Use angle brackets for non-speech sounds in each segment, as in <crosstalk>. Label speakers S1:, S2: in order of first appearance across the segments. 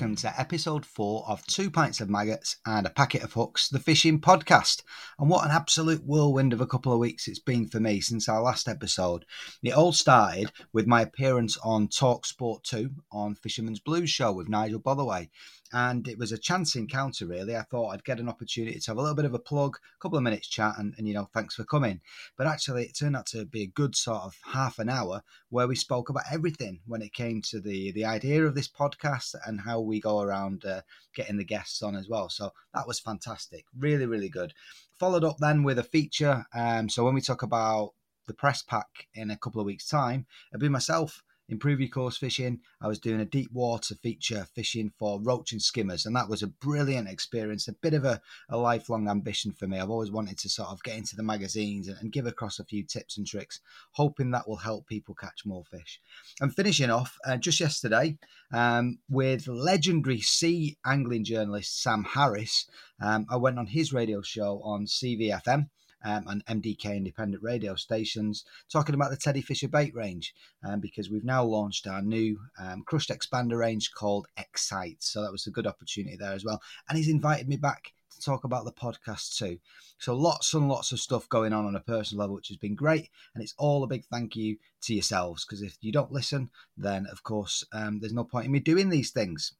S1: Welcome to episode four of Two Pints of Maggots and a Packet of Hooks, the fishing podcast. And what an absolute whirlwind of a couple of weeks it's been for me since our last episode. It all started with my appearance on Talk Sport 2 on Fisherman's Blues show with Nigel Botherway and it was a chance encounter really. I thought i'd get an opportunity to have a little bit of a plug a couple of minutes chat and, and, you know thanks for coming. But actually it turned out to be a good sort of half an hour where we spoke about everything when it came to the the idea of this podcast and how we go around uh, getting the guests on as well. So that was fantastic. Really really good. Followed up then with a feature um, so when we talk about the press pack in a couple of weeks time it'll be myself Improve Your Coarse Fishing, I was doing a deep water feature fishing for roach and skimmers, and that was a brilliant experience, a bit of a, a lifelong ambition for me. I've always wanted to sort of get into the magazines and, and give across a few tips and tricks, hoping that will help people catch more fish. And finishing off uh, just yesterday um, with legendary sea angling journalist Sam Harris, um, I went on his radio show on CVFM um, and MDK independent radio stations, talking about the Teddy Fisher bait range um, because we've now launched our new um, crushed expander range called Excite. So that was a good opportunity there as well. And he's invited me back to talk about the podcast too. So lots and lots of stuff going on on a personal level, which has been great. And it's all a big thank you to yourselves because if you don't listen, then of course um, there's no point in me doing these things.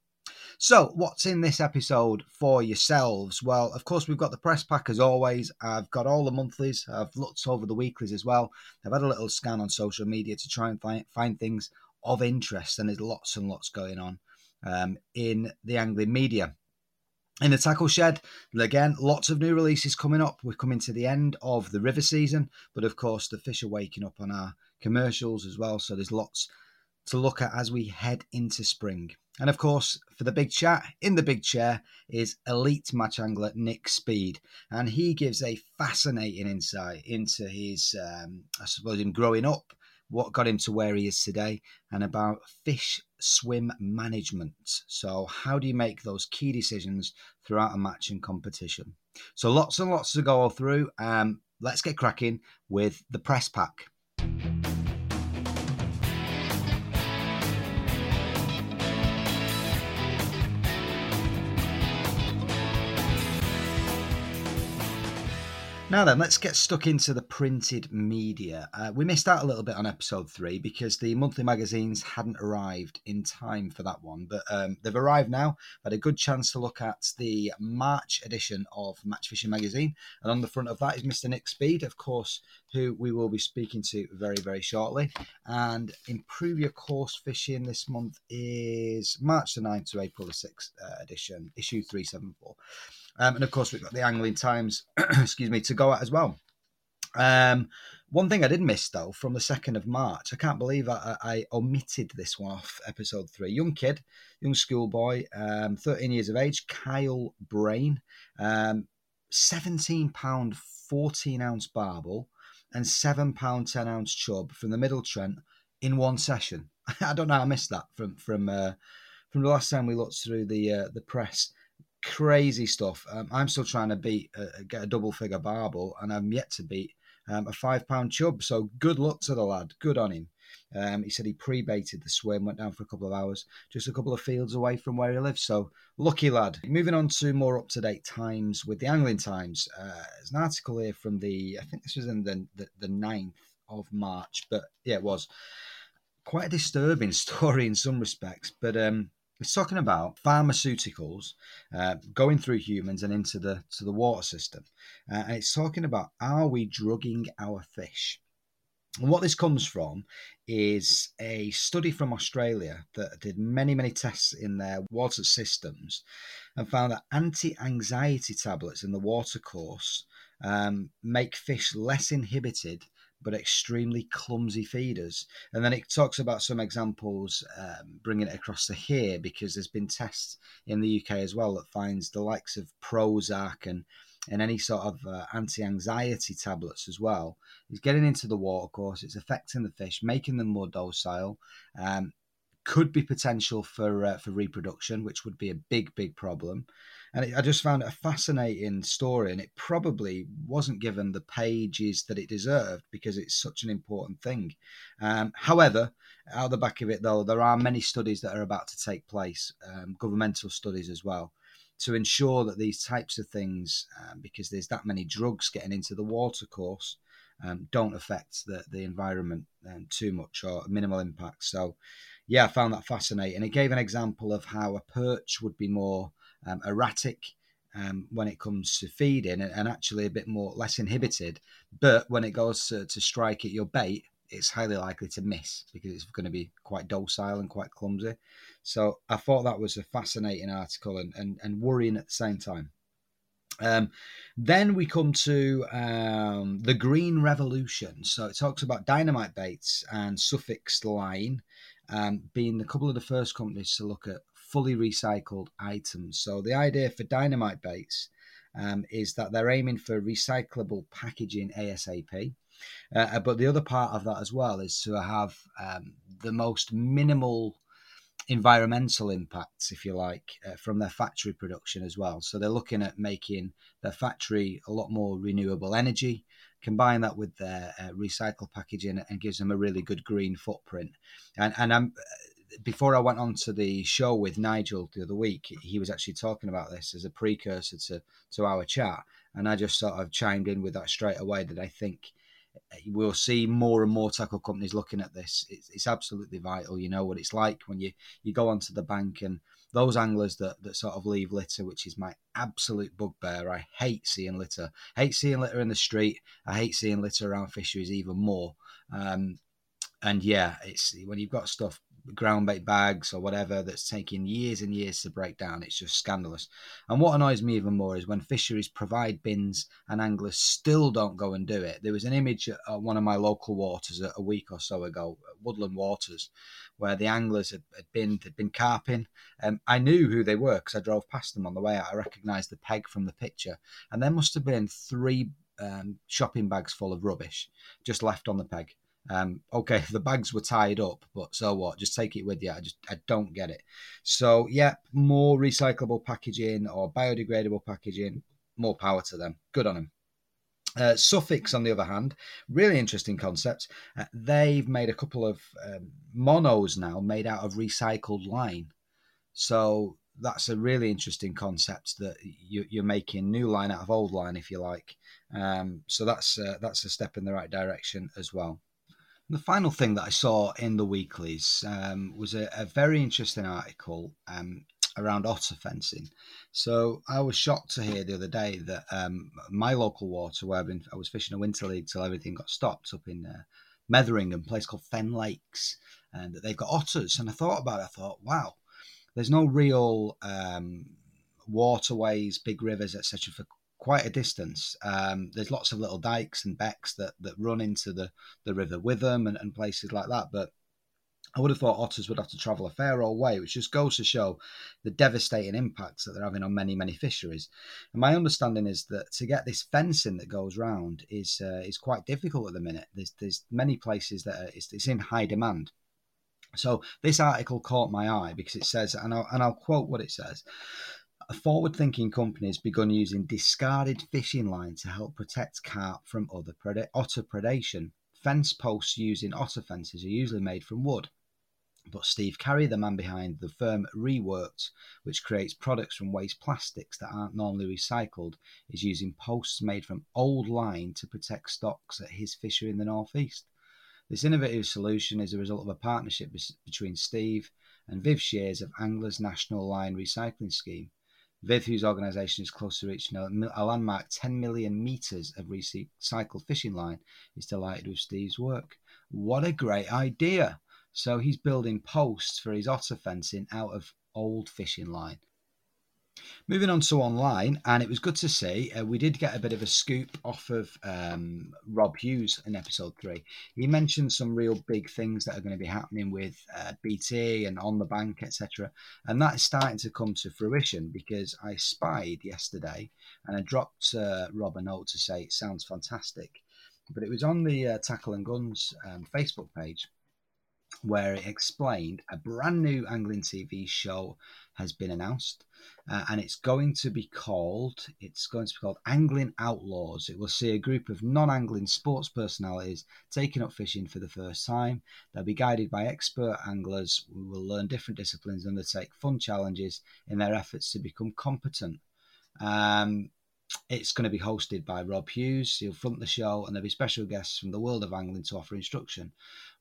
S1: So, what's in this episode for yourselves? Well, of course, we've got the press pack as always. I've got all the monthlies. I've looked over the weeklies as well. I've had a little scan on social media to try and find, find things of interest, and there's lots and lots going on um, in the angling media. In the tackle shed, again, lots of new releases coming up. We're coming to the end of the river season, but of course, the fish are waking up on our commercials as well. So there's lots to look at as we head into spring. And of course, for the big chat in the big chair is elite match angler Nick Speed, and he gives a fascinating insight into his, um, I suppose, him growing up, what got him to where he is today, and about fish swim management. So, how do you make those key decisions throughout a match and competition? So, lots and lots to go through. Um, let's get cracking with the press pack. Now then, let's get stuck into the printed media. Uh, we missed out a little bit on episode three because the monthly magazines hadn't arrived in time for that one, but um, they've arrived now. Had a good chance to look at the March edition of Match Fishing magazine, and on the front of that is Mr. Nick Speed, of course, who we will be speaking to very, very shortly. And Improve Your Coarse Fishing this month is March the 9th to April the 6th uh, edition, issue 374. Um, and of course, we've got the Angling Times, <clears throat> excuse me, to go at as well. Um, one thing I did miss though from the second of March, I can't believe I, I, omitted this one off episode three. Young kid, young schoolboy, um, 13 years of age, Kyle Brain, um, 17 pound 14 ounce barbel, and seven pound 10 ounce chub from the Middle Trent in one session. <laughs> I don't know I missed that from from uh, from the last time we looked through the uh, the press crazy stuff. Um, I'm still trying to beat uh, get a double figure barbel, and I'm yet to beat um, a five pound chub. So good luck to the lad. Good on him. Um, he said he pre-baited the swim, went down for a couple of hours, just a couple of fields away from where he lives. So lucky lad. Moving on to more up-to-date times with the Angling Times. Uh, there's an article here from the, I think this was in the, the, the 9th of March, but yeah, it was. quite a disturbing <laughs> story in some respects, but um, it's talking about pharmaceuticals uh, going through humans and into the to the water system, uh, and it's talking about are we drugging our fish? And what this comes from is a study from Australia that did many, many tests in their water systems and found that anti anxiety tablets in the water course um, make fish less inhibited but extremely clumsy feeders. And then it talks about some examples, um, bringing it across to here because there's been tests in the UK as well that finds the likes of Prozac and and any sort of uh, anti-anxiety tablets as well is getting into the water course. It's affecting the fish, making them more docile. Um, could be potential for uh, for reproduction, which would be a big, big problem. And I just found it a fascinating story, and it probably wasn't given the pages that it deserved because it's such an important thing. Um, however, out the back of it, though, there are many studies that are about to take place, um, governmental studies as well, to ensure that these types of things, um, because there's that many drugs getting into the water course, um, don't affect the, the environment um, too much or minimal impact. So, yeah, I found that fascinating. It gave an example of how a perch would be more um, erratic um, when it comes to feeding and, and, actually a bit more less inhibited. But when it goes to, to strike at your bait, it's highly likely to miss because it's going to be quite docile and quite clumsy. So I thought that was a fascinating article and, and, and worrying at the same time. Um, then we come to um, the Green Revolution. So it talks about dynamite baits and Sufix line um, being a couple of the first companies to look at fully recycled items. So the idea for dynamite baits um, is that they're aiming for recyclable packaging ASAP. Uh, but the other part of that as well is to have um, the most minimal environmental impacts, if you like, uh, from their factory production as well. So they're looking at making their factory a lot more renewable energy, combine that with their uh, recycled packaging, and gives them a really good green footprint. And and I'm before I went on to the show with Nigel the other week, he was actually talking about this as a precursor to to our chat, and I just sort of chimed in with that straight away that I think we'll see more and more tackle companies looking at this. It's, it's absolutely vital. You know what it's like when you you go onto the bank and those anglers that, that sort of leave litter, which is my absolute bugbear. I hate seeing litter. I hate seeing litter in the street. I hate seeing litter around fisheries even more. Um, and yeah, it's when you've got stuff ground bait bags or whatever that's taking years and years to break down. It's just scandalous. And what annoys me even more is when fisheries provide bins and anglers still don't go and do it. There was an image at one of my local waters a, week or so ago, Woodland Waters, where the anglers had, had been had been carping. Um, I knew who they were because I drove past them on the way out. I recognised the peg from the picture, and there must have been three um, shopping bags full of rubbish just left on the peg. Um, okay, <laughs> the bags were tied up, but so what? Just take it with you. I just I don't get it. So yeah, more recyclable packaging or biodegradable packaging. More power to them. Good on them. Uh, Sufix, on the other hand, really interesting concept. Uh, they've made a couple of um, monos now made out of recycled line. So that's a really interesting concept that you, are making new line out of old line, if you like. Um, so that's uh, that's a step in the right direction as well. The final thing that I saw in the weeklies um, was a, a, very interesting article um, around otter fencing. So I was shocked to hear the other day that um, my local water, where been, i was fishing a winter league till everything got stopped up in uh, Metheringham, place called Fen Lakes, and that they've got otters. And I thought about it. I thought, wow, there's no real um, waterways, big rivers, etc. for quite a distance. Um, there's lots of little dikes and becks that, that run into the, the River Witham and, and places like that. But I would have thought otters would have to travel a fair old way, which just goes to show the devastating impacts that they're having on many, many fisheries. And my understanding is that to get this fencing that goes round is uh, is quite difficult at the minute. There's there's many places that are, it's, it's in high demand. So this article caught my eye because it says, and I'll, and I'll quote what it says. A forward thinking company has begun using discarded fishing line to help protect carp from other pred- otter predation. Fence posts used in otter fences are usually made from wood. But Steve Carey, the man behind the firm Reworked, which creates products from waste plastics that aren't normally recycled, is using posts made from old line to protect stocks at his fishery in the northeast. This innovative solution is a result of a partnership between Steve and Viv Shears of Anglers National Line Recycling Scheme. Whose organisation is close to reaching a landmark 10 million metres of recycled fishing line, is delighted with Steve's work. What a great idea! So he's building posts for his otter fencing out of old fishing line. Moving on to online, and it was good to see. Uh, we did get a bit of a scoop off of um, Rob Hughes in episode three. He mentioned some real big things that are going to be happening with uh, BT and on the bank, etc. And that is starting to come to fruition because I spied yesterday and I dropped uh, Rob a note to say it sounds fantastic. But it was on the uh, Tackle and Guns um, Facebook page where it explained a brand new angling TV show has been announced, uh, and it's going to be called it's going to be called Angling Outlaws. It will see a group of non-angling sports personalities taking up fishing for the first time. They'll be guided by expert anglers who will learn different disciplines and undertake fun challenges in their efforts to become competent. Um, it's going to be hosted by Rob Hughes. He'll front the show, and there'll be special guests from the world of angling to offer instruction.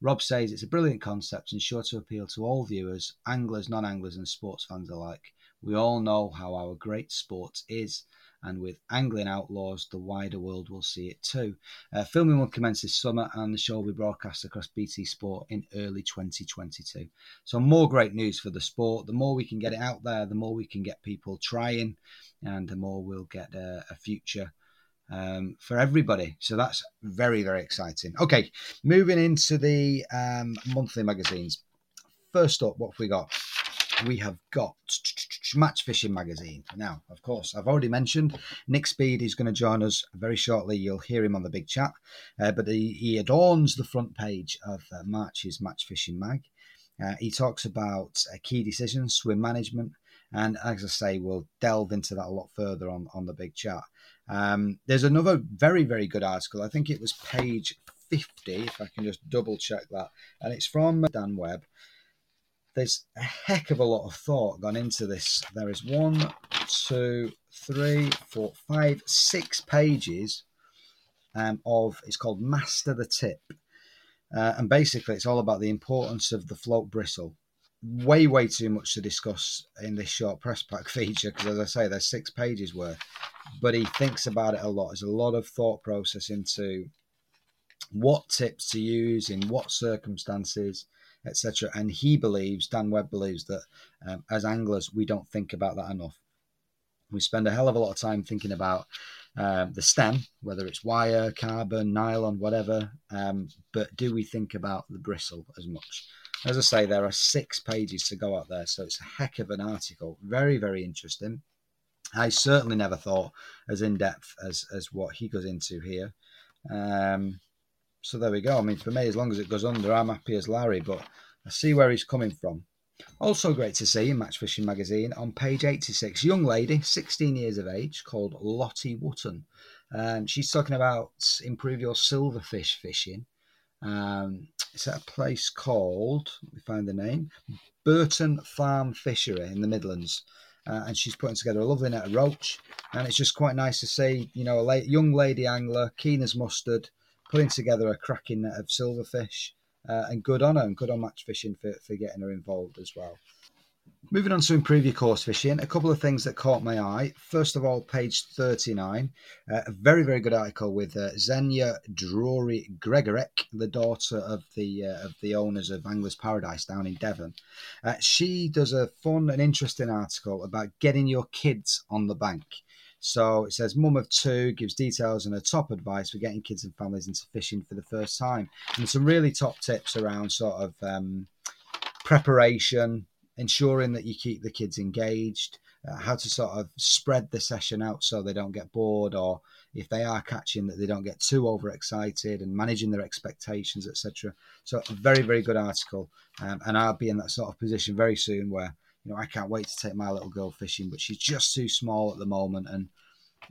S1: Rob says it's a brilliant concept and sure to appeal to all viewers, anglers, non anglers, and sports fans alike. We all know how our great sport is, and with Angling Outlaws, the wider world will see it too. Uh, filming will commence this summer, and the show will be broadcast across BT Sport in early 2022. So, more great news for the sport. The more we can get it out there, the more we can get people trying, and the more we'll get a, a future. Um, for everybody. So that's very, very exciting. Okay, moving into the um, monthly magazines. First up, what have we got? we have got Match Fishing Magazine. Now, of course, I've already mentioned Nick Speed is going to join us very shortly. You'll hear him on the big chat, uh, but he, he, adorns the front page of uh, March's Match Fishing Mag. Uh, he talks about uh, key decisions, swim management, and as I say, we'll delve into that a lot further on, on the big chat. Um, there's another very, very good article. I think it was page 50, if I can just double check that, and it's from Dan Webb there's a heck of a lot of thought gone into this. There is one, two, three, four, five, six pages um, of it's called Master the Tip. Uh, and basically, it's all about the importance of the float bristle. Way, way too much to discuss in this short press pack <laughs> feature because, as I say, there's six pages worth. But he thinks about it a lot. There's a lot of thought process into what tips to use in what circumstances, etc. And he believes, Dan Webb believes that um, as anglers, we don't think about that enough. We spend a hell of a lot of time thinking about um, the stem, whether it's wire, carbon, nylon, whatever. Um, but do we think about the bristle as much? As I say, there are six pages to go out there, so it's a heck of an article. Very, very interesting. I certainly never thought as in depth as as what he goes into here. Um, so there we go. I mean, for me, as long as it goes under, I'm happy as Larry, but I see where he's coming from. Also great to see in Match Fishing Magazine on page 86, young lady, 16 years of age, called Lottie Wotton. Um, she's talking about improve your silverfish fishing. Um, it's at a place called, let me find the name, Burton Farm Fishery in the Midlands. Uh, and she's putting together a lovely net of roach. And it's just quite nice to see, you know, a late, young lady angler, keen as mustard, putting together a cracking net of silverfish. Uh, and good on her and good on match fishing for, for getting her involved as well. Moving on to improve your coarse fishing, a couple of things that caught my eye. First of all, page 39, uh, a very, very good article with uh, Xenia Drury Gregorek, the daughter of the uh, of the owners of Anglers Paradise down in Devon. Uh, she does a fun and interesting article about getting your kids on the bank. So it says, Mum of two gives details and a top advice for getting kids and families into fishing for the first time. And some really top tips around sort of um, preparation, ensuring that you keep the kids engaged, uh, how to sort of spread the session out so they don't get bored, or if they are catching, that they don't get too overexcited and managing their expectations, etc. So, a very, very good article. Um, and I'll be in that sort of position very soon where know, I can't wait to take my little girl fishing, but she's just too small at the moment. And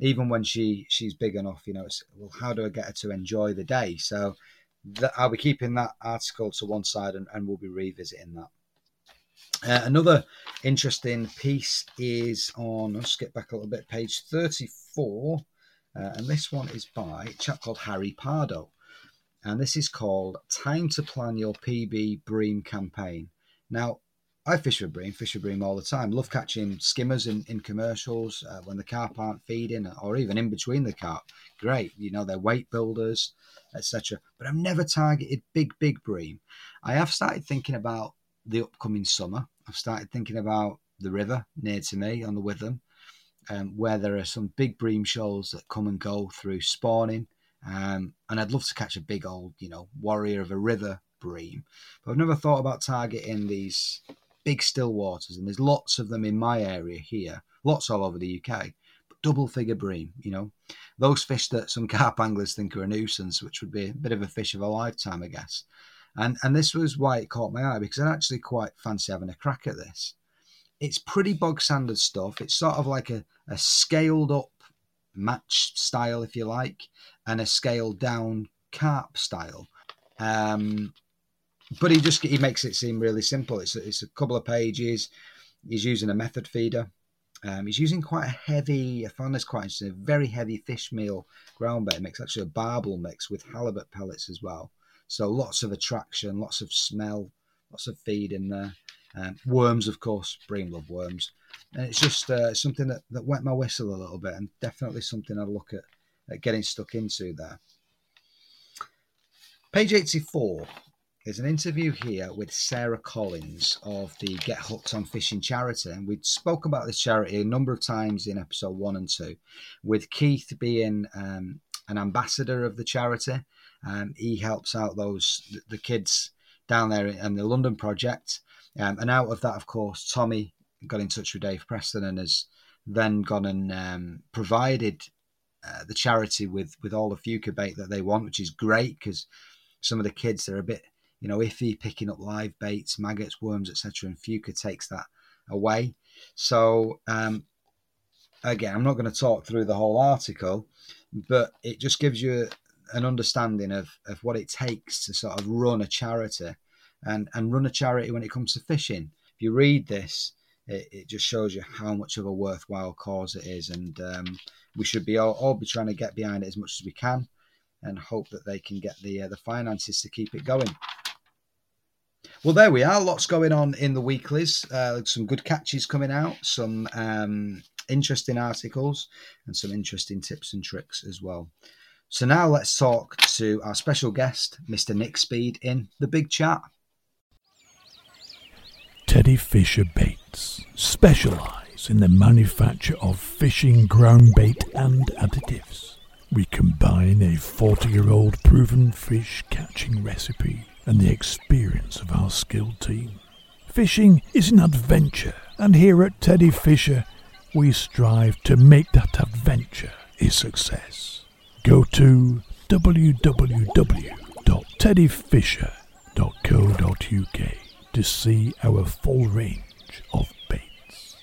S1: even when she she's big enough, you know, it's well, how do I get her to enjoy the day? So that, I'll be keeping that article to one side, and, and we'll be revisiting that. Uh, another interesting piece is on. Let's get back a little bit. Page thirty-four, uh, and this one is by a chap called Harry Pardo. and this is called Time to Plan Your PB Bream Campaign. Now, I fish for bream, fish for bream all the time. Love catching skimmers in, in commercials uh, when the carp aren't feeding or even in between the carp. Great, you know, they're weight builders, etc. But I've never targeted big, big bream. I have started thinking about the upcoming summer. I've started thinking about the river near to me on the Witham, um, where there are some big bream shoals that come and go through spawning. Um, and I'd love to catch a big old, you know, warrior of a river bream. But I've never thought about targeting these big still waters, and there's lots of them in my area here, lots all over the UK. But double figure bream, you know, those fish that some <laughs> carp anglers think are a nuisance, which would be a bit of a fish of a lifetime, I guess. And and this was why it caught my eye because I actually quite fancy having a crack at this. It's pretty bog standard stuff. It's sort of like a, a scaled up match style, if you like, and a scaled down carp style. Um, but he just he makes it seem really simple. It's a, it's a couple of pages. He's using a method feeder. Um, he's using quite a heavy, I found this quite interesting, a very heavy fish meal ground bait mix, actually a barbel mix with halibut pellets as well. So lots of attraction, lots of smell, lots of feed in there. Um, worms, of course, Bream love worms. And it's just uh, something that, that wet my whistle a little bit and definitely something I'd look at, at getting stuck into there. Page 84 there's an interview here with Sarah Collins of the Get Hooked on Fishing charity. And we spoke about this charity a number of times in episode one and two, with Keith being um, an ambassador of the charity. Um, he helps out those the kids down there in the London project. Um, and out of that, of course, Tommy got in touch with Dave Preston and has then gone and um, provided uh, the charity with with all the Fuca bait that they want, which is great because some of the kids they're a bit you know, iffy picking up live baits, maggots, worms, etc. And Fuca takes that away. So um, again, I'm not going to talk through the whole article, but it just gives you an understanding of, of what it takes to sort of run a charity and, and run a charity when it comes to fishing. If you read this, it, it just shows you how much of a worthwhile cause it is. And um, we should be all, all be trying to get behind it as much as we can and hope that they can get the uh, the finances to keep it going. Well, there we are. Lots going on in the weeklies. Uh, some good catches coming out, some um, interesting articles, and some interesting tips and tricks as well. So now let's talk to our special guest, Mr. Nick Speed, in the big chat.
S2: Teddy Fisher Baits specialise in the manufacture of fishing ground bait and additives. We combine a 40 year old proven fish catching recipe and the experience of our skilled team. Fishing is an adventure, and here at Teddy Fisher, we strive to make that adventure a success. Go to www.teddyfisher.co.uk to see our full range of baits.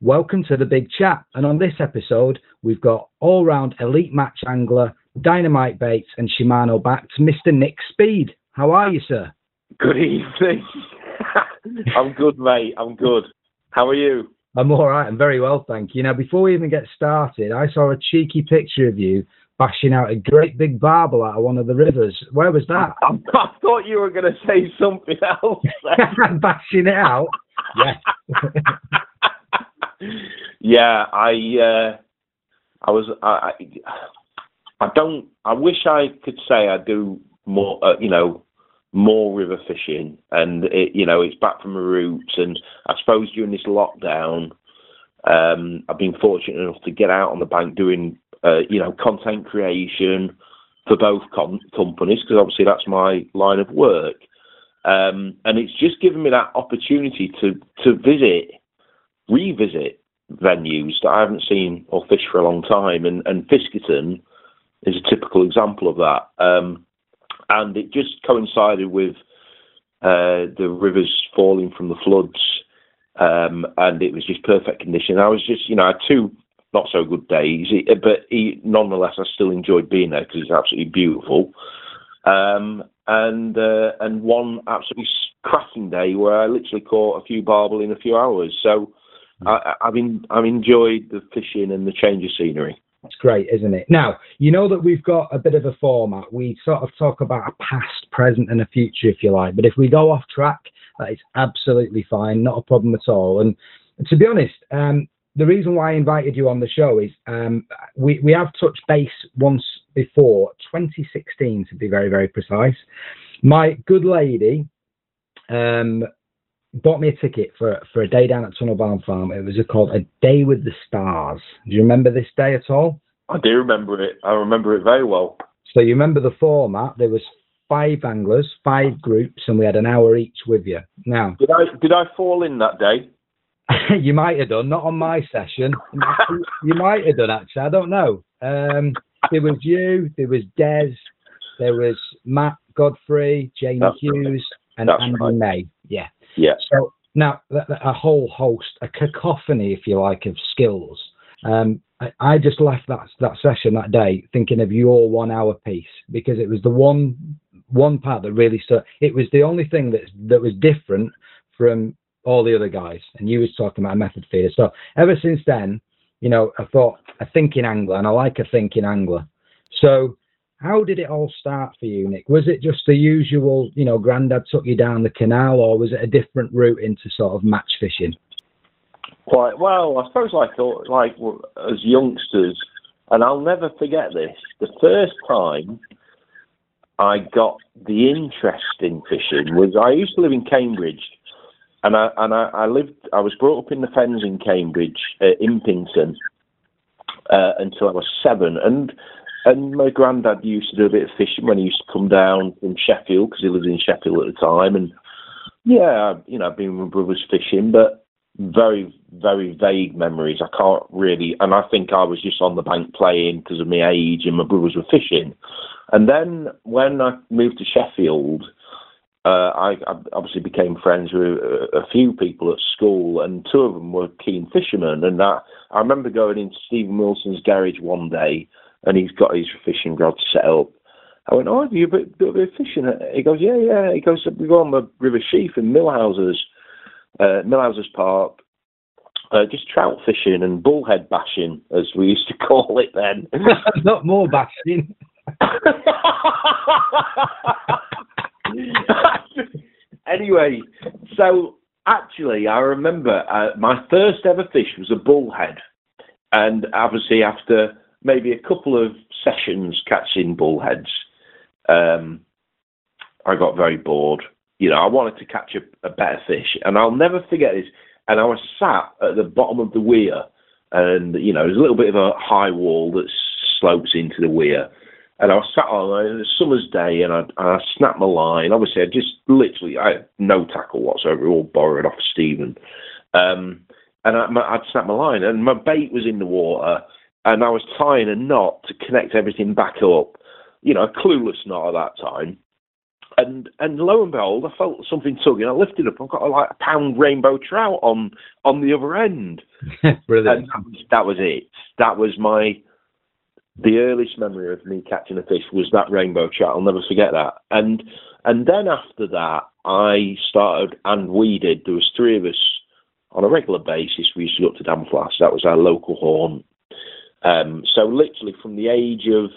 S1: Welcome to the Big Chat, and on this episode, we've got all round elite match angler Dynamite Baits and Shimano backed Mr. Nick Speed. How are you, sir?
S3: Good evening. <laughs> I'm good, mate. I'm good. How are you?
S1: I'm all right. I'm very well, thank you. Now, before we even get started, I saw a cheeky picture of you bashing out a great big barbel out of one of the rivers. Where was that?
S3: I, <laughs> I thought you were going to say something else. <laughs>
S1: bashing it out.
S3: Yeah. yeah, I, uh, I was, I, I don't. I wish I could say I do more. Uh, you know, more river fishing, and it, you know, it's back from the roots. And I suppose during this lockdown, um, I've been fortunate enough to get out on the bank doing, uh, you know, content creation for both com- companies because obviously that's my line of work. Um, and it's just given me that opportunity to to visit, revisit venues that I haven't seen or fished for a long time, and and Fiskerton is a typical example of that. Um, and it just coincided with uh, the rivers falling from the floods, um, and it was just perfect condition. I was just, you know, I had two not so good days, but he, nonetheless, I still enjoyed being there because it's absolutely beautiful. Um, and uh, and one absolutely cracking day where I literally caught a few barbel in a few hours. So I, I've in, I've enjoyed the fishing and the change of scenery.
S1: It's great, isn't it? Now, you know that we've got a bit of a format. We sort of talk about a past, present, and a future, if you like. But if we go off track, that is absolutely fine, not a problem at all. And to be honest, um, the reason why I invited you on the show is um, we, we have touched base once before, 2016 to be very, very precise. My good lady um, bought me a ticket for, for a day down at Tunnel Barn Farm. It was called A Day with the Stars. Do you remember this day at all?
S3: I do remember it. I remember it very well.
S1: So you remember the format? There was five anglers, five groups, and we had an hour each with you. Now,
S3: did I did I fall in that day? <laughs>
S1: you might have done, not on my session. <laughs> you might have done actually. I don't know. Um, there was you, there was Des, there was Matt Godfrey, Jamie That's Hughes, right. and That's Andy right. May. Yeah.
S3: Yeah.
S1: So now a whole host, a cacophony, if you like, of skills. Um, I, I, just left that that session that day thinking of your one hour piece because it was the one one part that really stood. It was the only thing that that was different from all the other guys. And you was talking about method feeder. So ever since then, you know, I thought a thinking angler, and I like a thinking angler. So how did it all start for you, Nick? Was it just the usual, you know, granddad took you down the canal, or was it a different route into sort of match fishing?
S3: Quite well, I suppose I thought, like, as youngsters, and I'll never forget this the first time I got the interest in fishing was I used to live in Cambridge and I and I, I, lived. I was brought up in the Fens in Cambridge, uh, Impington, uh, until I was seven, and and my granddad used to do a bit of fishing when he used to come down from Sheffield because he lived in Sheffield at the time, and yeah, you know, I've been with my brothers fishing, but very very vague memories. I can't really, and I think I was just on the bank playing because of my age, and my brothers were fishing, and then when I moved to Sheffield uh, I, I, obviously became friends with a, few people at school, and two of them were keen fishermen. And I, I remember going into Stephen Wilson's garage one day, and he's got his fishing rod set up. I went, "Oh, have you bit, bit of fishing?" He goes, "Yeah, yeah." He goes, "We go on the River Sheaf in Millhouses, uh, Millhouses Park, uh, just trout fishing and bullhead bashing, as we used to <laughs> call it then. <laughs>
S1: Not more bashing." <laughs>
S3: anyway, so actually, I remember uh, my first ever fish was a bullhead, and obviously after maybe a couple of sessions catching bullheads, um, I got very bored. You know, I wanted to catch a, a better fish, and I'll never forget this. And I was sat at the bottom of the weir, and you know, there's a little bit of a high wall that slopes into the weir and I was sat on a summer's day, and I, and I snapped my line. Obviously, I just literally I had no tackle whatsoever, all borrowed off Stephen. Um, and I, I'd snapped my line, and my bait was in the water, and I was tying a knot to connect everything back up. You know, a clueless knot at that time. And and lo and behold, I felt something tugging. I lifted up. I've got a, like a pound rainbow trout on on the other end. <laughs>
S1: Brilliant.
S3: And that was, that was it. That was my the earliest memory of me catching a fish was that rainbow trout. I'll never forget that. And and then after that, I started and we did. There was three of us on a regular basis. We used to go up to Damflask. That was our local haunt. Um, so literally from the age of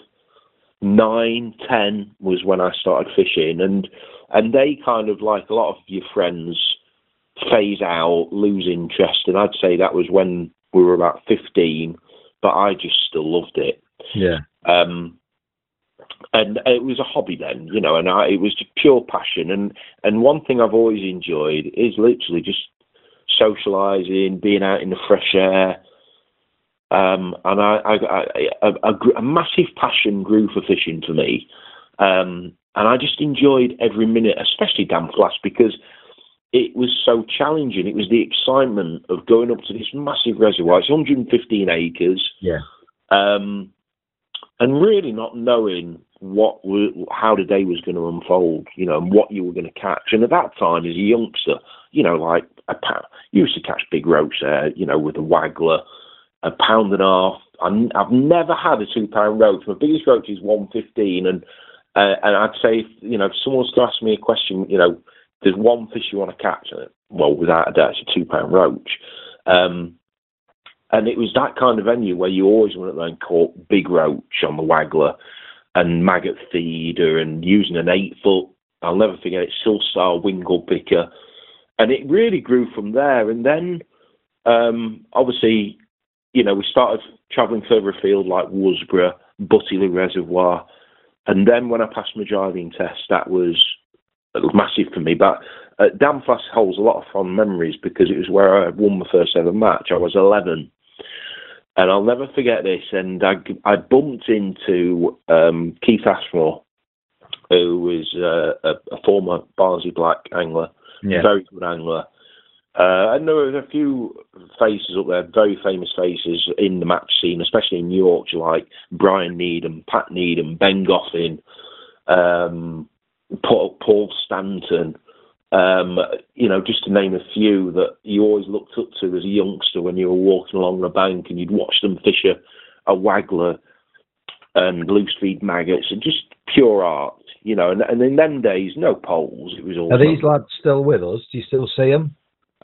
S3: nine, ten was when I started fishing, and and they kind of like a lot of your friends phase out, lose interest, and I'd say that was when we were about fifteen. But I just still loved it.
S1: Yeah.
S3: Um, and it was a hobby then, you know, and I, it was just pure passion. And and one thing I've always enjoyed is literally just socialising, being out in the fresh air. Um, and I, I, I a, a, a, massive passion grew for fishing for me, um, and I just enjoyed every minute, especially Damflask, because it was so challenging. It was the excitement of going up to this massive reservoir. It's 115 acres.
S1: Yeah.
S3: Um, and really not knowing what how the day was going to unfold, you know, and what you were going to catch. And at that time, as a youngster, you know, like a pound, you used to catch big roach there, you know, with a waggler, a pound and a half. I've never had a two pound roach. My biggest roach is one fifteen, and uh, and I'd say, you know, if someone's to ask me a question, you know, there's one fish you want to catch, well, without a doubt, it's a two pound roach. Um, and it was that kind of venue where you always went and caught big roach on the waggler and maggot feeder and using an eight foot. I'll never forget it, Silstar Winkle picker, and it really grew from there. And then, um, obviously, you know, we started travelling further afield like Worsbrough, Butterley Reservoir, and then when I passed my driving test, that was massive for me. But uh, Damflask holds a lot of fond memories because it was where I won my first ever match. I was 11. And I'll never forget this. And I, I bumped into um, Keith Ashmore, who was uh, a, a, former Barnsley Black angler, yeah. very good angler. Uh, and there were a few faces up there, very famous faces in the match scene, especially in New York, like Brian Needham, Pat Needham, Ben Goffin, um, Paul, Paul Stanton, um, you know, just to name a few that you always looked up to as a youngster when you were walking along the bank and you'd watch them fish a, a waggler and loose feed maggots and just pure art, you know. And, and in them days, no poles. It was all.
S4: Are these lads still with us? Do you still see them?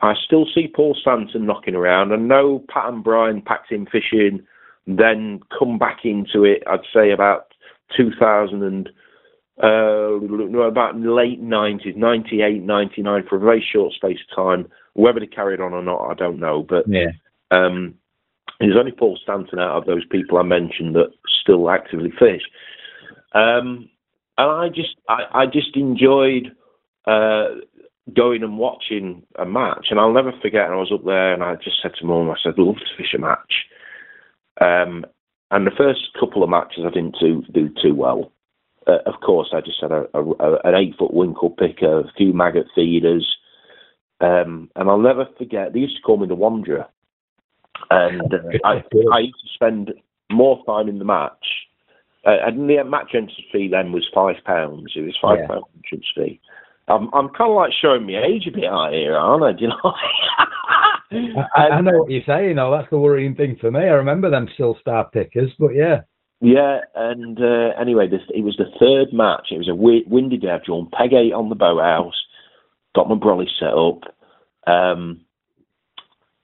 S3: I still see Paul Stanton knocking around. I know Pat and Brian packed in fishing, then come back into it. I'd say about 2000 and uh, about late 90s, 98, 99, for a very short space of time. Whether they carried on or not, I don't know. But
S4: yeah.
S3: um, there's only Paul Stanton out of those people I mentioned that still actively fish. Um, and I just, I, I just enjoyed uh, going and watching a match. And I'll never forget. And I was up there, and I just said to mum, I said, "Love to fish a match." Um, and the first couple of matches, I didn't do do too well uh, of course, I just had a, a, a, an eight foot winkle picker, a few maggot feeders, um, and I'll never forget. They used to call me the Wanderer, and uh, I, <laughs> I used to spend more time in the match. Uh, and the match entrance fee then was five pounds. It was five yeah. pound entrance fee. I'm I'm kind of like showing my age a bit out here, aren't I? <laughs> Do you know?
S4: I, I, know what you're saying. Know, that's the worrying thing for me. I remember them Silstar pickers, but yeah.
S3: Yeah, and uh, anyway, this, it was the third match. It was a windy day. I've drawn peg eight on the boathouse, got my brolly set up, um,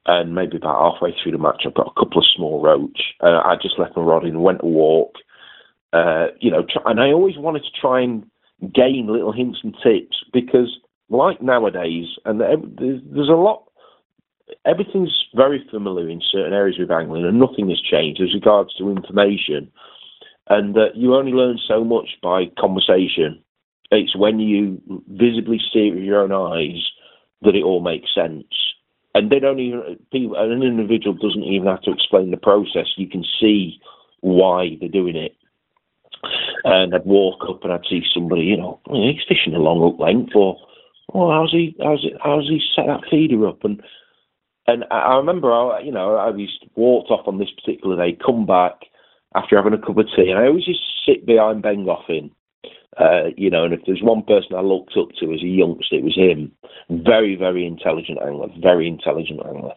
S3: and maybe about halfway through the match, I've got a couple of small roach. Uh, I just left my rod in and went to walk. Uh, you know, try, and I always wanted to try and gain little hints and tips because, like nowadays, and there's, a lot everything's very familiar in certain areas with angling, and nothing has changed as regards to information. And that uh, you only learn so much by conversation. It's when you visibly see it with your own eyes that it all makes sense. And they don't even people. An individual doesn't even have to explain the process. You can see why they're doing it. And I'd walk up and I'd see somebody, you know, he's fishing a long up length, or oh, how's he, how's it, how's he set that feeder up? And and I remember, I, you know, I was walked off on this particular day, come back after having a cup of tea, and I always just sit behind Ben Goffin. Uh, you know, and if there's one person I looked up to as a youngster, it was him. Very, very intelligent angler, very intelligent angler.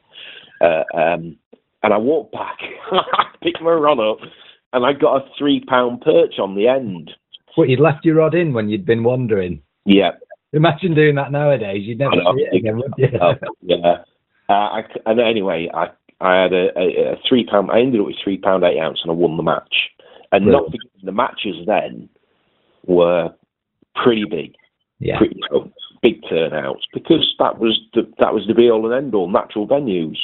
S3: Uh, um, and I walked back, <laughs> picked my rod up, and I got a three pound perch on the end.
S4: What, you'd left your rod in when you'd been wandering?
S3: Yeah.
S4: Imagine doing that nowadays. You'd never see it again, would you?
S3: yeah. Uh, I, and anyway, I I had a, a, a, three pound. I ended up with three pound eight ounce, and I won the match. And not the matches then were pretty big,
S4: yeah,
S3: pretty, you know, big turnouts because that was the that was the be all and end all natural venues.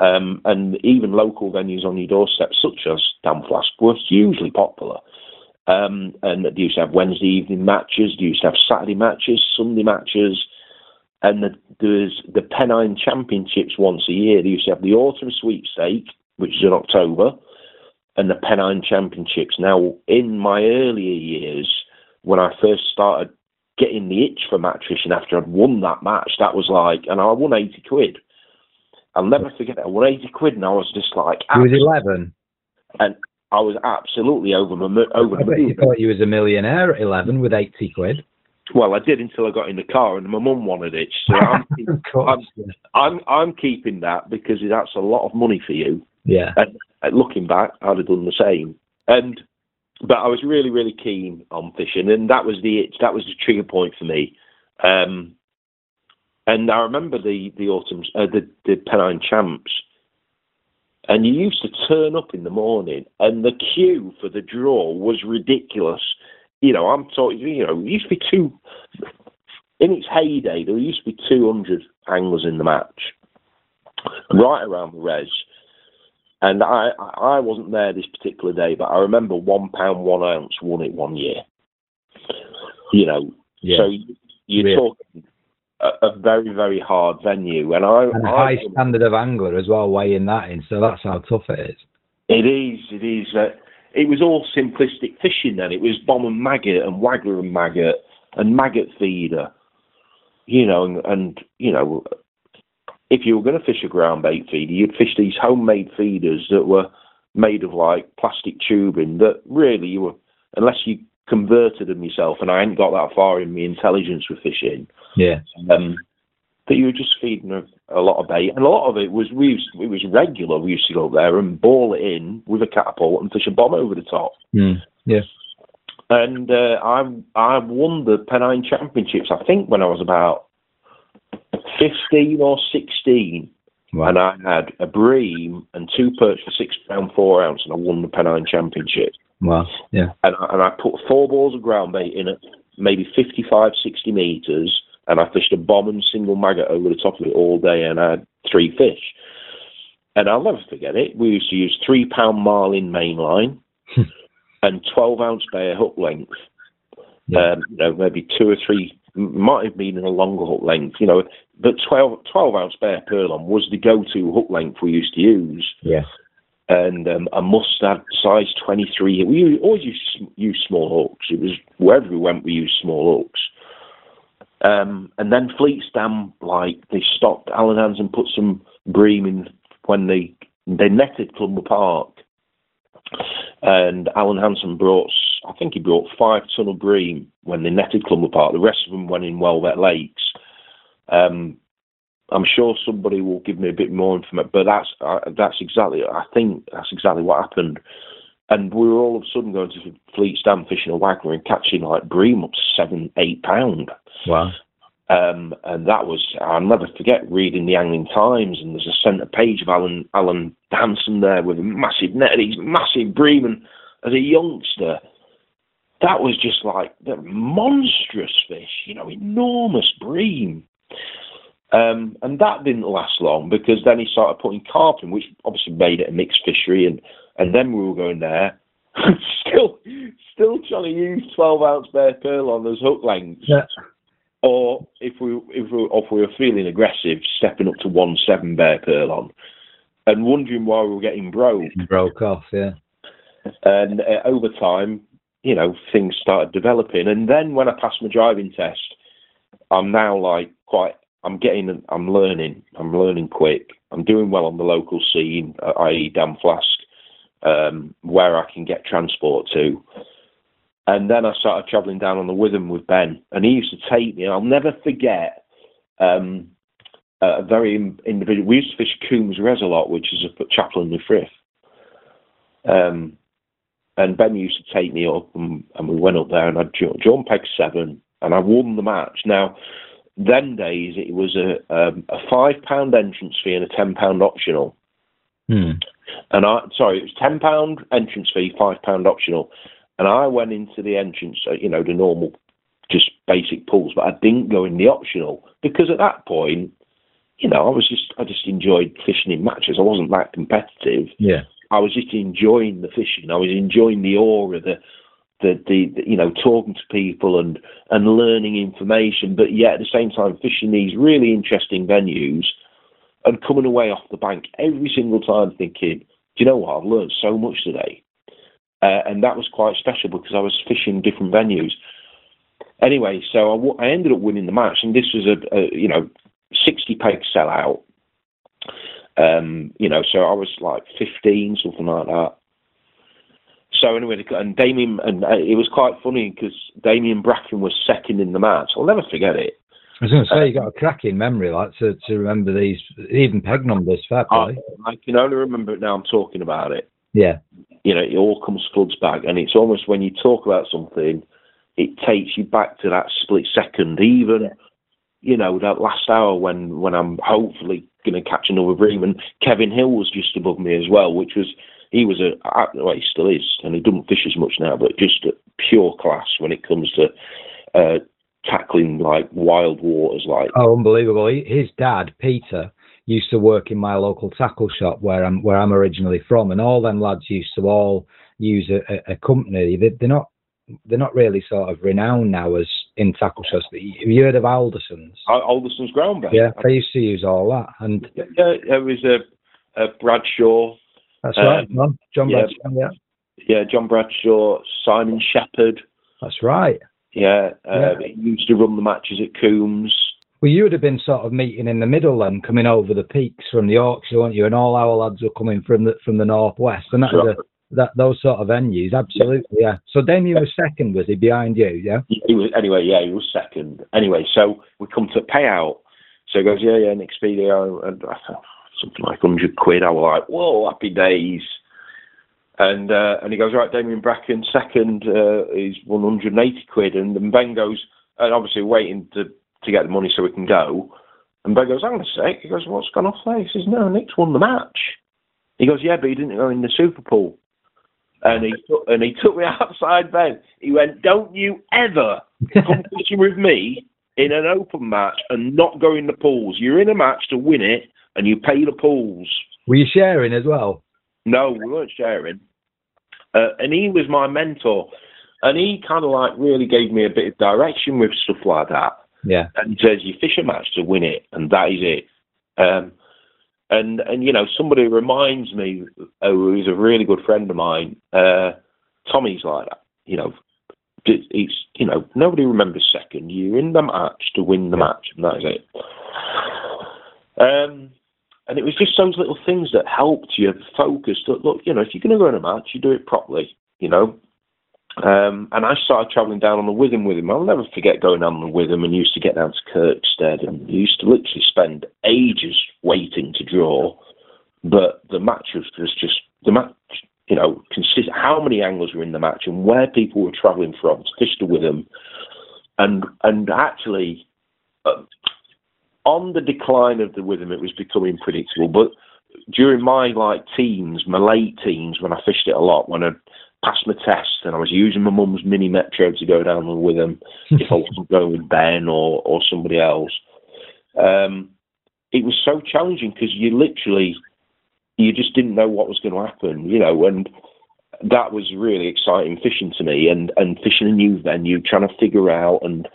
S3: Um, and even local venues on your doorstep, such as Damflask, were hugely popular. Um, and they used to have Wednesday evening matches, they used to have Saturday matches, Sunday matches, and the, there's the Pennine Championships once a year. They used to have the Autumn Sweepstake, which is in October, and the Pennine Championships. Now, in my earlier years, when I first started getting the itch for match fishing after I'd won that match, that was like, and I won 80 quid. I'll never forget. I won 80 quid, and I was just like,
S4: you was 11,
S3: and I was absolutely over my over.
S4: I bet you thought you was a millionaire at 11 with 80 quid.
S3: Well, I did until I got in the car, and my mum wanted it. So <laughs> I'm,
S4: course,
S3: I'm, I'm, I'm keeping that because that's a lot of money for you.
S4: Yeah.
S3: And, and looking back, I'd have done the same. And but I was really, really keen on fishing, and that was the that was the trigger point for me. Um, and I remember the the autumn uh, the the Pennine Champs. And you used to turn up in the morning, and the queue for the draw was ridiculous. You know, I'm talking. You know, it used to be two. In its heyday, there used to be 200 anglers in the match, right around the res. And I, I wasn't there this particular day, but I remember one pound one ounce won it one year. You know,
S4: Yeah.
S3: so you're
S4: Really.
S3: talking a, a very, very hard venue, and I,
S4: And a
S3: I
S4: high standard of angler as well, weighing that in. So that's how tough it is.
S3: It is. It is. Uh, it was all simplistic fishing then. It was bomb and maggot and waggler and maggot and maggot feeder. You know, and, and you know, if you were going to fish a ground bait feeder, you'd fish these homemade feeders that were made of like plastic tubing that really you were, unless you converted them yourself, and I hadn't got that far in my intelligence with fishing,
S4: Yeah.
S3: um, that you were just feeding a, a lot of bait, and a lot of it was we used, it was regular. We used to go up there and ball it in with a catapult and fish a bomb over the top.
S4: Mm. Yeah.
S3: And uh, I I won the Pennine Championships. I think when I was about fifteen or sixteen,
S4: Wow.
S3: and I had a bream and two perch for six pound four ounce, and I won the Pennine Championship.
S4: Wow. Yeah.
S3: And I, and I put four balls of ground bait in at maybe 55, 60 meters, and I fished a bomb and single maggot over the top of it all day, and I had three fish. And I'll never forget it. We used to use three pound marlin mainline <laughs> and 12 ounce Bayer hook length.
S4: Yeah.
S3: Um, you know, maybe two or three, might have been in a longer hook length, you know, but 12, 12 ounce Bayer Perlon was the go to hook length we used to use
S4: Yeah.
S3: And um, a Mustad size 23. We always used to use small hooks. It was wherever we went, we used small hooks. Um, and then Fleets Dam, like they stopped. Alan Hansen put some bream in when they they netted Clumber Park, and Alan Hansen brought, I think he brought five ton of bream when they netted Clumber Park. The rest of them went in Welbeck Lakes. Um, I'm sure somebody will give me a bit more information, but that's uh, that's exactly. I think that's exactly what happened. And we were all of a sudden going to Fleets Dam fishing a waggler and catching like bream up to seven, eight pound.
S4: Wow.
S3: Um, and that was I'll never forget reading the Angling Times and there's a centre page of Alan Alan Hansen there with a massive net, and these massive bream, and as a youngster, that was just like the monstrous fish, you know, enormous bream. Um, and that didn't last long because then he started putting carp in, which obviously made it a mixed fishery, and and then we were going there, <laughs> still still trying to use twelve ounce Bayer Perlon as hook lengths
S4: Yeah.
S3: or if we if we if we were feeling aggressive, stepping up to one seven Bayer Perlon, and wondering why we were getting broke.
S4: Broke off. Yeah.
S3: And uh, over time, you know, things started developing. And then when I passed my driving test, I'm now like quite. I'm getting. I'm learning. I'm learning quick. I'm doing well on the local scene, uh, i.e., Damflask, um, where I can get transport to. And then I started travelling down on the Witham with Ben, and he used to take me. And I'll never forget um, a very individual. We used to fish Coombs Res a lot, which is at Chapel-en-le-Frith. Um, and Ben used to take me up, and, and we went up there, and I'd jump peg seven, and I won the match. Now, then days it was a um, a five pound entrance fee and a ten pound optional.
S4: Hmm.
S3: And I sorry, it was ten pound entrance fee, five pound optional. And I went into the entrance, uh, you know, the normal, just basic pools, but I didn't go in the optional because at that point, you know, I was just I just enjoyed fishing in matches. I wasn't that competitive.
S4: Yeah.
S3: I was just enjoying the fishing. I was enjoying the aura, the, the, the, you know, talking to people and and learning information. But yet at the same time, fishing these really interesting venues and coming away off the bank every single time thinking, do you know what? I've learned so much today, uh, and that was quite special because I was fishing different venues. Anyway, so I, w- I ended up winning the match, and this was a, a you know sixty peg sellout. Um, you know, so I was like 15, something like that. So anyway, and Damien, and uh, it was quite funny because Damien Bracken was second in the match. I'll never forget it.
S4: I was going to say you got a cracking memory, like to, to remember these even peg numbers. Fair
S3: I,
S4: play.
S3: I can only remember it now. I'm talking about it.
S4: Yeah.
S3: You know, it all comes floods back, and it's almost when you talk about something, it takes you back to that split second. Even, you know, that last hour when when I'm hopefully going to catch another bream. And Kevin Hill was just above me as well, which was he was a well, he still is, and he doesn't fish as much now, but just a pure class when it comes to uh, tackling like wild waters. Like
S1: oh, unbelievable! His dad, Peter, used to work in my local tackle shop where I'm where I'm originally from, and all them lads used to all use a, a, company. They, they're not they're not really sort of renowned now as in tackle shops. But have you heard of Alderson's?
S3: Alderson's ground.
S1: Yeah, they used to use all that. And
S3: yeah, there was a, a Bradshaw.
S1: That's um, right, John, John yeah, Bradshaw. Yeah,
S3: yeah, John Bradshaw, Simon Shepherd.
S1: That's right.
S3: Yeah, uh, yeah. he used to run the matches at Coombs.
S1: Well, you would have been sort of meeting in the middle then, coming over the peaks from the Yorkshire, weren't you? And all our lads were coming from the from the northwest, and that was a that those sort of venues. Absolutely, yeah. So Damien was second, was he behind you? Yeah.
S3: He was anyway. Yeah, he was second. Anyway, so we come to payout. So he goes, yeah, yeah, Nick Speedy, and I thought something like hundred quid. I was like, whoa, happy days. And uh, and he goes, right, Damien Bracken second uh, is 180 quid, and then Ben goes, and obviously waiting to to get the money so we can go. And Ben goes, hang on a sec. He goes, what's gone off there? He says, no, Nick's won the match. He goes, yeah, but he didn't go in the Super Pool and he took, and he took me <laughs> outside Ben. He went, "Don't you ever come <laughs> fishing with me in an open match and not go in the pools. You're in a match to win it, and you pay the pools."
S1: Were you sharing as well?
S3: No, we weren't sharing. Uh, and he was my mentor, and he kind of like really gave me a bit of direction with stuff like that.
S1: Yeah.
S3: And he says, "You fish a match to win it, and that is it." Um, and and you know somebody reminds me uh, who's a really good friend of mine uh, Tommy's like that you know it's you know nobody remembers second you're in the match to win the match and that is it um and it was just those little things that helped you focus that look you know if you're going to in a match you do it properly you know um, and I started travelling down on the Witham with him. I'll never forget going down on the Witham and used to get down to Kirkstead and used to literally spend ages waiting to draw. But the match was, was just the match, you know, consist how many angles were in the match and where people were travelling from to the Witham, and and actually. Uh, on the decline of the Witham, it was becoming predictable. But during my like teens, my late teens, when I fished it a lot, when I passed my test and I was using my mum's mini metro to go down with them <laughs> if I wasn't going with Ben or or somebody else. Um, it was so challenging because you literally you just didn't know what was going to happen, you know, and that was really exciting fishing to me and and fishing a new venue, trying to figure out and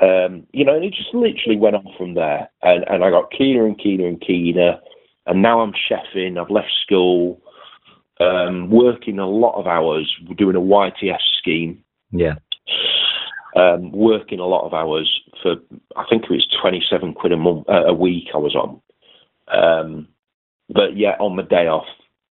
S3: um, you know, and it just literally went on from there. And and I got keener and keener and keener. And now I'm chefing. I've left school um, working a lot of hours, doing a YTS scheme.
S1: Yeah.
S3: Um, working a lot of hours for, I think it was 27 quid a month, uh, a week I was on. Um, but yeah, on the day off,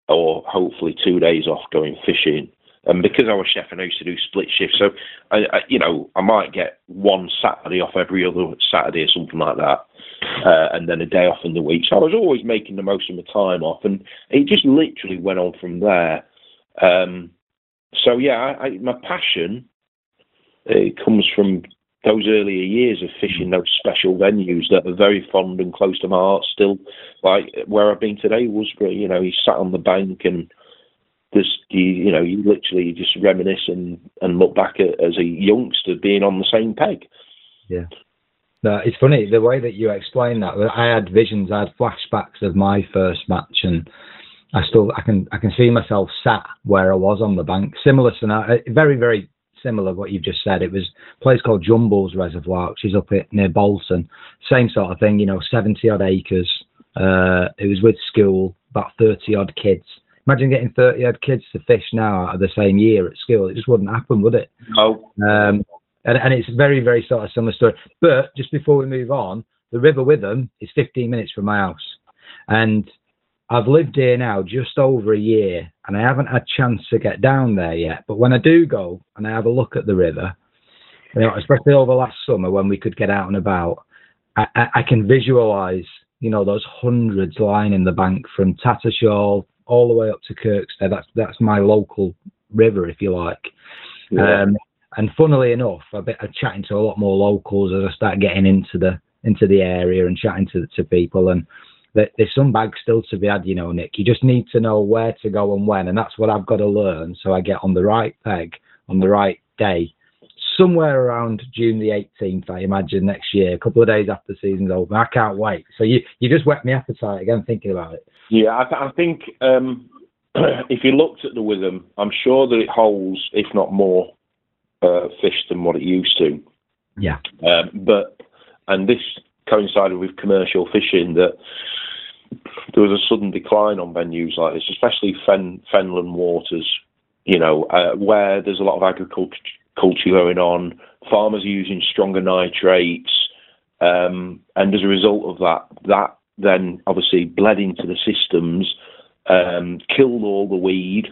S3: or hopefully two days off going fishing. And because I was chef, and I used to do split shifts. So, I, I, you know, I might get one Saturday off every other Saturday or something like that uh, and then a day off in the week. So I was always making the most of my time off, and it just literally went on from there. Um, so yeah, I, my passion it comes from those earlier years of fishing those special venues that are very fond and close to my heart still. Like where I've been today was, you know, you sat on the bank and just you, you know, you literally just reminisce and, and look back at as a youngster being on the same peg.
S1: Yeah. No, it's funny the way that you explain that. I had visions, I had flashbacks of my first match, and I still I can I can see myself sat where I was on the bank. Similar scenario, very very similar to what you've just said. It was a place called Jumbles Reservoir, which is up at, near Bolton. Same sort of thing, you know, seventy odd acres. Uh, it was with school, about thirty odd kids. Imagine getting thirty odd kids to fish now out of the same year at school. It just wouldn't happen, would it?
S3: No.
S1: Um, and, and it's very, very sort of similar story. But just before we move on, the River Witham is 15 minutes from my house, and I've lived here now just over a year, and I haven't had a chance to get down there yet. But when I do go and I have a look at the river, you know, especially over last summer when we could get out and about, I, I, I can visualise, you know, those hundreds lining the bank from Tattershall all the way up to Kirkstead. That's that's my local river, if you like. Yeah. Um, and funnily enough, I've been chatting to a lot more locals as I start getting into the into the area and chatting to to people. And that there's some bags still to be had, you know, Nick. You just need to know where to go and when, and that's what I've got to learn. So I get on the right peg on the right day, somewhere around June the 18th, I imagine next year, a couple of days after the season's over. I can't wait. So you you just whet my appetite again thinking about it.
S3: Yeah, I, th- I think um, <clears throat> if you looked at the Witham, I'm sure that it holds, if not more, uh, fish than what it used to.
S1: Yeah.
S3: Um, but and this coincided with commercial fishing that there was a sudden decline on venues like this, especially Fen, Fenland waters. You know, uh, where there's a lot of agriculture going on, farmers using stronger nitrates, um, and as a result of that, that then obviously bled into the systems, um, killed all the weed.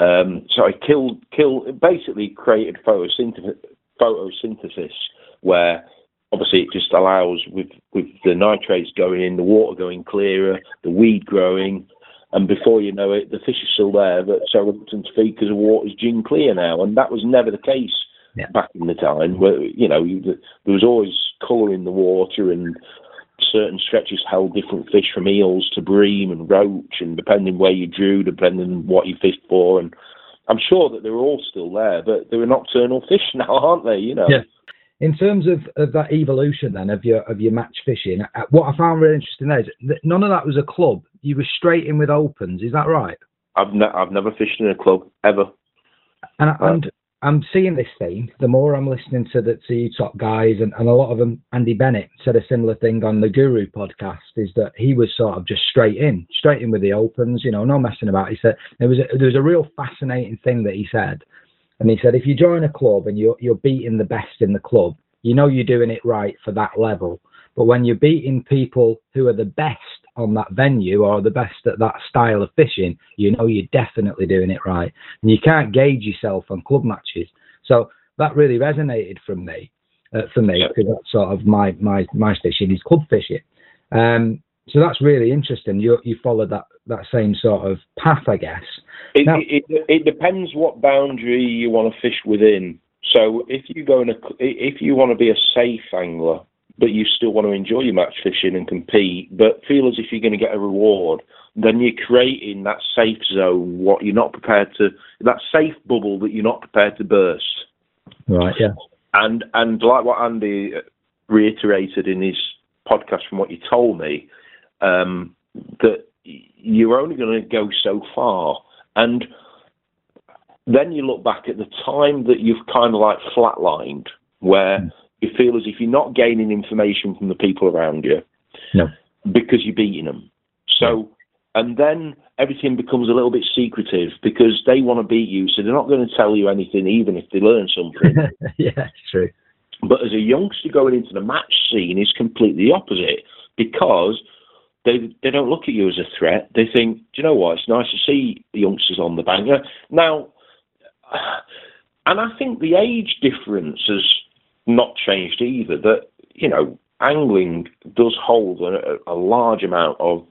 S3: Um, so it killed, killed, basically created photosynthesis, photosynthesis where obviously it just allows with with the nitrates going in, the water going clearer, the weed growing, and before you know it, the fish are still there, but so reluctant to feed because the water's gin clear now, and that was never the case
S1: yeah.
S3: back in the time. Where you know there was always colour in the water, and certain stretches held different fish from eels to bream and roach, and depending where you drew, depending what you fished for, and I'm sure that they're all still there, but they're nocturnal <laughs> fish now, aren't they? You know.
S1: Yeah. In terms of, of that evolution then of your of your match fishing, uh, what I found really interesting there is that none of that was a club. You were straight in with opens. Is that right?
S3: I've ne- I've never fished in a club ever.
S1: And, and I'm seeing this theme. The more I'm listening to the to top guys, and, and a lot of them, Andy Bennett said a similar thing on the Guru podcast. Is that he was sort of just straight in, straight in with the opens. You know, no messing about. He said there was a, there was a real fascinating thing that he said, and he said if you join a club and you're you're beating the best in the club, you know you're doing it right for that level. But when you're beating people who are the best on that venue or the best at that style of fishing, you know you're definitely doing it right. And you can't gauge yourself on club matches. So that really resonated from me, uh, for me, because that's sort of my my my fishing is club fishing. Um, so that's really interesting. You you follow that that same sort of path, I guess.
S3: It, now, it, it, it depends what boundary you want to fish within. So if you go in a, if you want to be a safe angler, but you still want to enjoy your match fishing and compete, but feel as if you're going to get a reward, then you're creating that safe zone, what you're not prepared to, that safe bubble that you're not prepared to burst.
S1: Right. Yeah.
S3: And and like what Andy reiterated in his podcast from what you told me, um, that you're only going to go so far, and then you look back at the time that you've kind of like flatlined, where mm you feel as if you're not gaining information from the people around you.
S1: No.
S3: Because you're beating them. So, and then everything becomes a little bit secretive because they want to beat you, so they're not going to tell you anything, even if they learn something. <laughs>
S1: yeah, true.
S3: But as a youngster going into the match scene is completely the opposite because they they don't look at you as a threat. They think, do you know what? It's nice to see the youngsters on the banger now. <sighs> And I think the age difference has not changed either. That you know, angling does hold a, a large amount of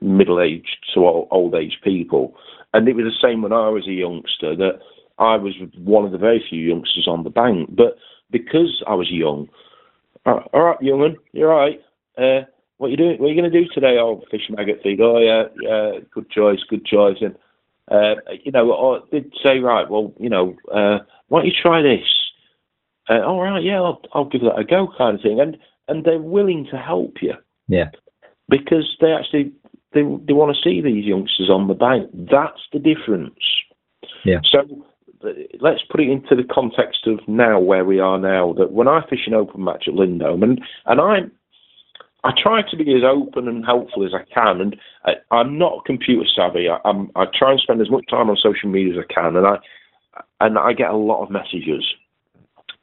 S3: middle-aged to old-age people, and it was the same when I was a youngster. That I was one of the very few youngsters on the bank, but because I was young, all right, young'un, you're right. Uh, what you doing? What are you going to do today? Oh, fish maggot feed. Oh yeah, yeah, good choice, good choice. And uh, you know, I did say right. Well, you know, uh, why don't you try this? Uh, all right, yeah, I'll, I'll give that a go, kind of thing, and and they're willing to help you.
S1: Yeah,
S3: because they actually they they want to see these youngsters on the bank. That's the difference.
S1: Yeah.
S3: So let's put it into the context of now where we are now. That when I fish an open match at Lindholme, and and I'm I try to be as open and helpful as I can, and I, am not computer savvy. I, I'm, I try and spend as much time on social media as I can, and I and I get a lot of messages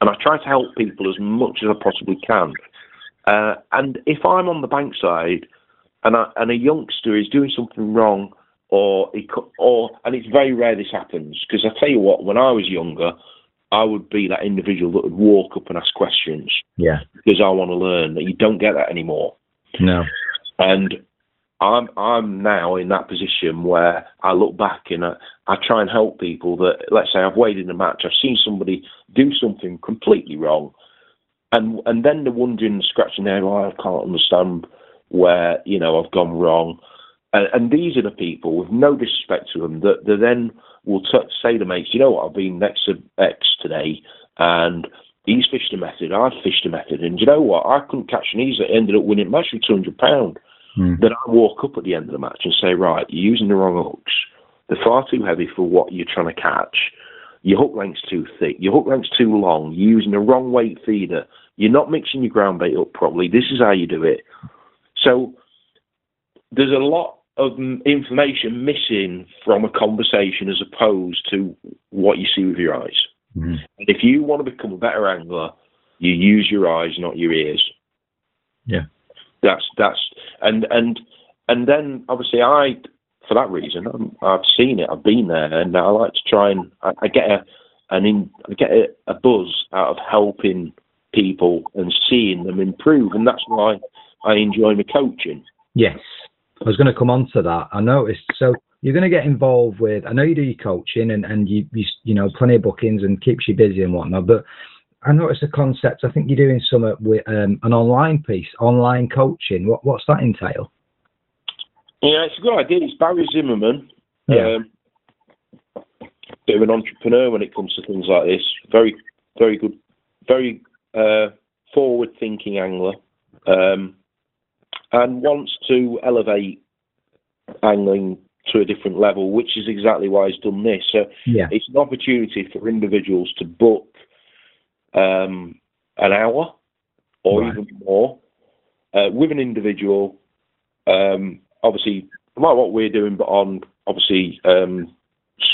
S3: and I try to help people as much as I possibly can. Uh, and if I'm on the bank side and, I, and a youngster is doing something wrong, or he, or and it's very rare this happens because I tell you what, when I was younger, I would be that individual that would walk up and ask questions.
S1: Yeah,
S3: because I want to learn. That you don't get that anymore.
S1: No,
S3: and I'm I'm now in that position where I look back and I, I try and help people that let's say I've weighed in a match, I've seen somebody do something completely wrong, and and then they're wondering, scratching their head, oh, I can't understand where you know I've gone wrong, and, and these are the people with no disrespect to them that, that then will t- say to mates, you know what, I've been next to X today, and he's fished a method, I've fished a method, and you know what, I couldn't catch an he's ended up winning match with two hundred pound.
S4: Mm.
S3: Then I walk up at the end of the match and say, right, you're using the wrong hooks. They're far too heavy for what you're trying to catch. Your hook length's too thick. Your hook length's too long. You're using the wrong weight feeder. You're not mixing your ground bait up properly. This is how you do it. So there's a lot of information missing from a conversation as opposed to what you see with your eyes.
S4: Mm.
S3: And if you want to become a better angler, you use your eyes, not your ears.
S4: Yeah.
S3: That's that's and and and then obviously I for that reason I'm, I've seen it, I've been there, and I like to try and I, I get a an in, I get a, a buzz out of helping people and seeing them improve, and that's why I enjoy my coaching.
S4: Yes, I was going to come on to that. I noticed. So you're going to get involved with. I know you do your coaching and and you you, you know plenty of bookings and keeps you busy and whatnot, but. I noticed a concept. I think you're doing some with um, an online piece, online coaching. What what's that entail?
S3: Yeah, it's a good idea. It's Barry Zimmerman.
S4: Yeah.
S3: Um, bit of an entrepreneur when it comes to things like this. Very, very good, very uh, forward-thinking angler, um, and wants to elevate angling to a different level, which is exactly why he's done this. So
S4: Yeah.
S3: it's an opportunity for individuals to book um, an hour or
S4: Right.
S3: even more uh, with an individual. Um, obviously, like what we're doing, but on obviously um,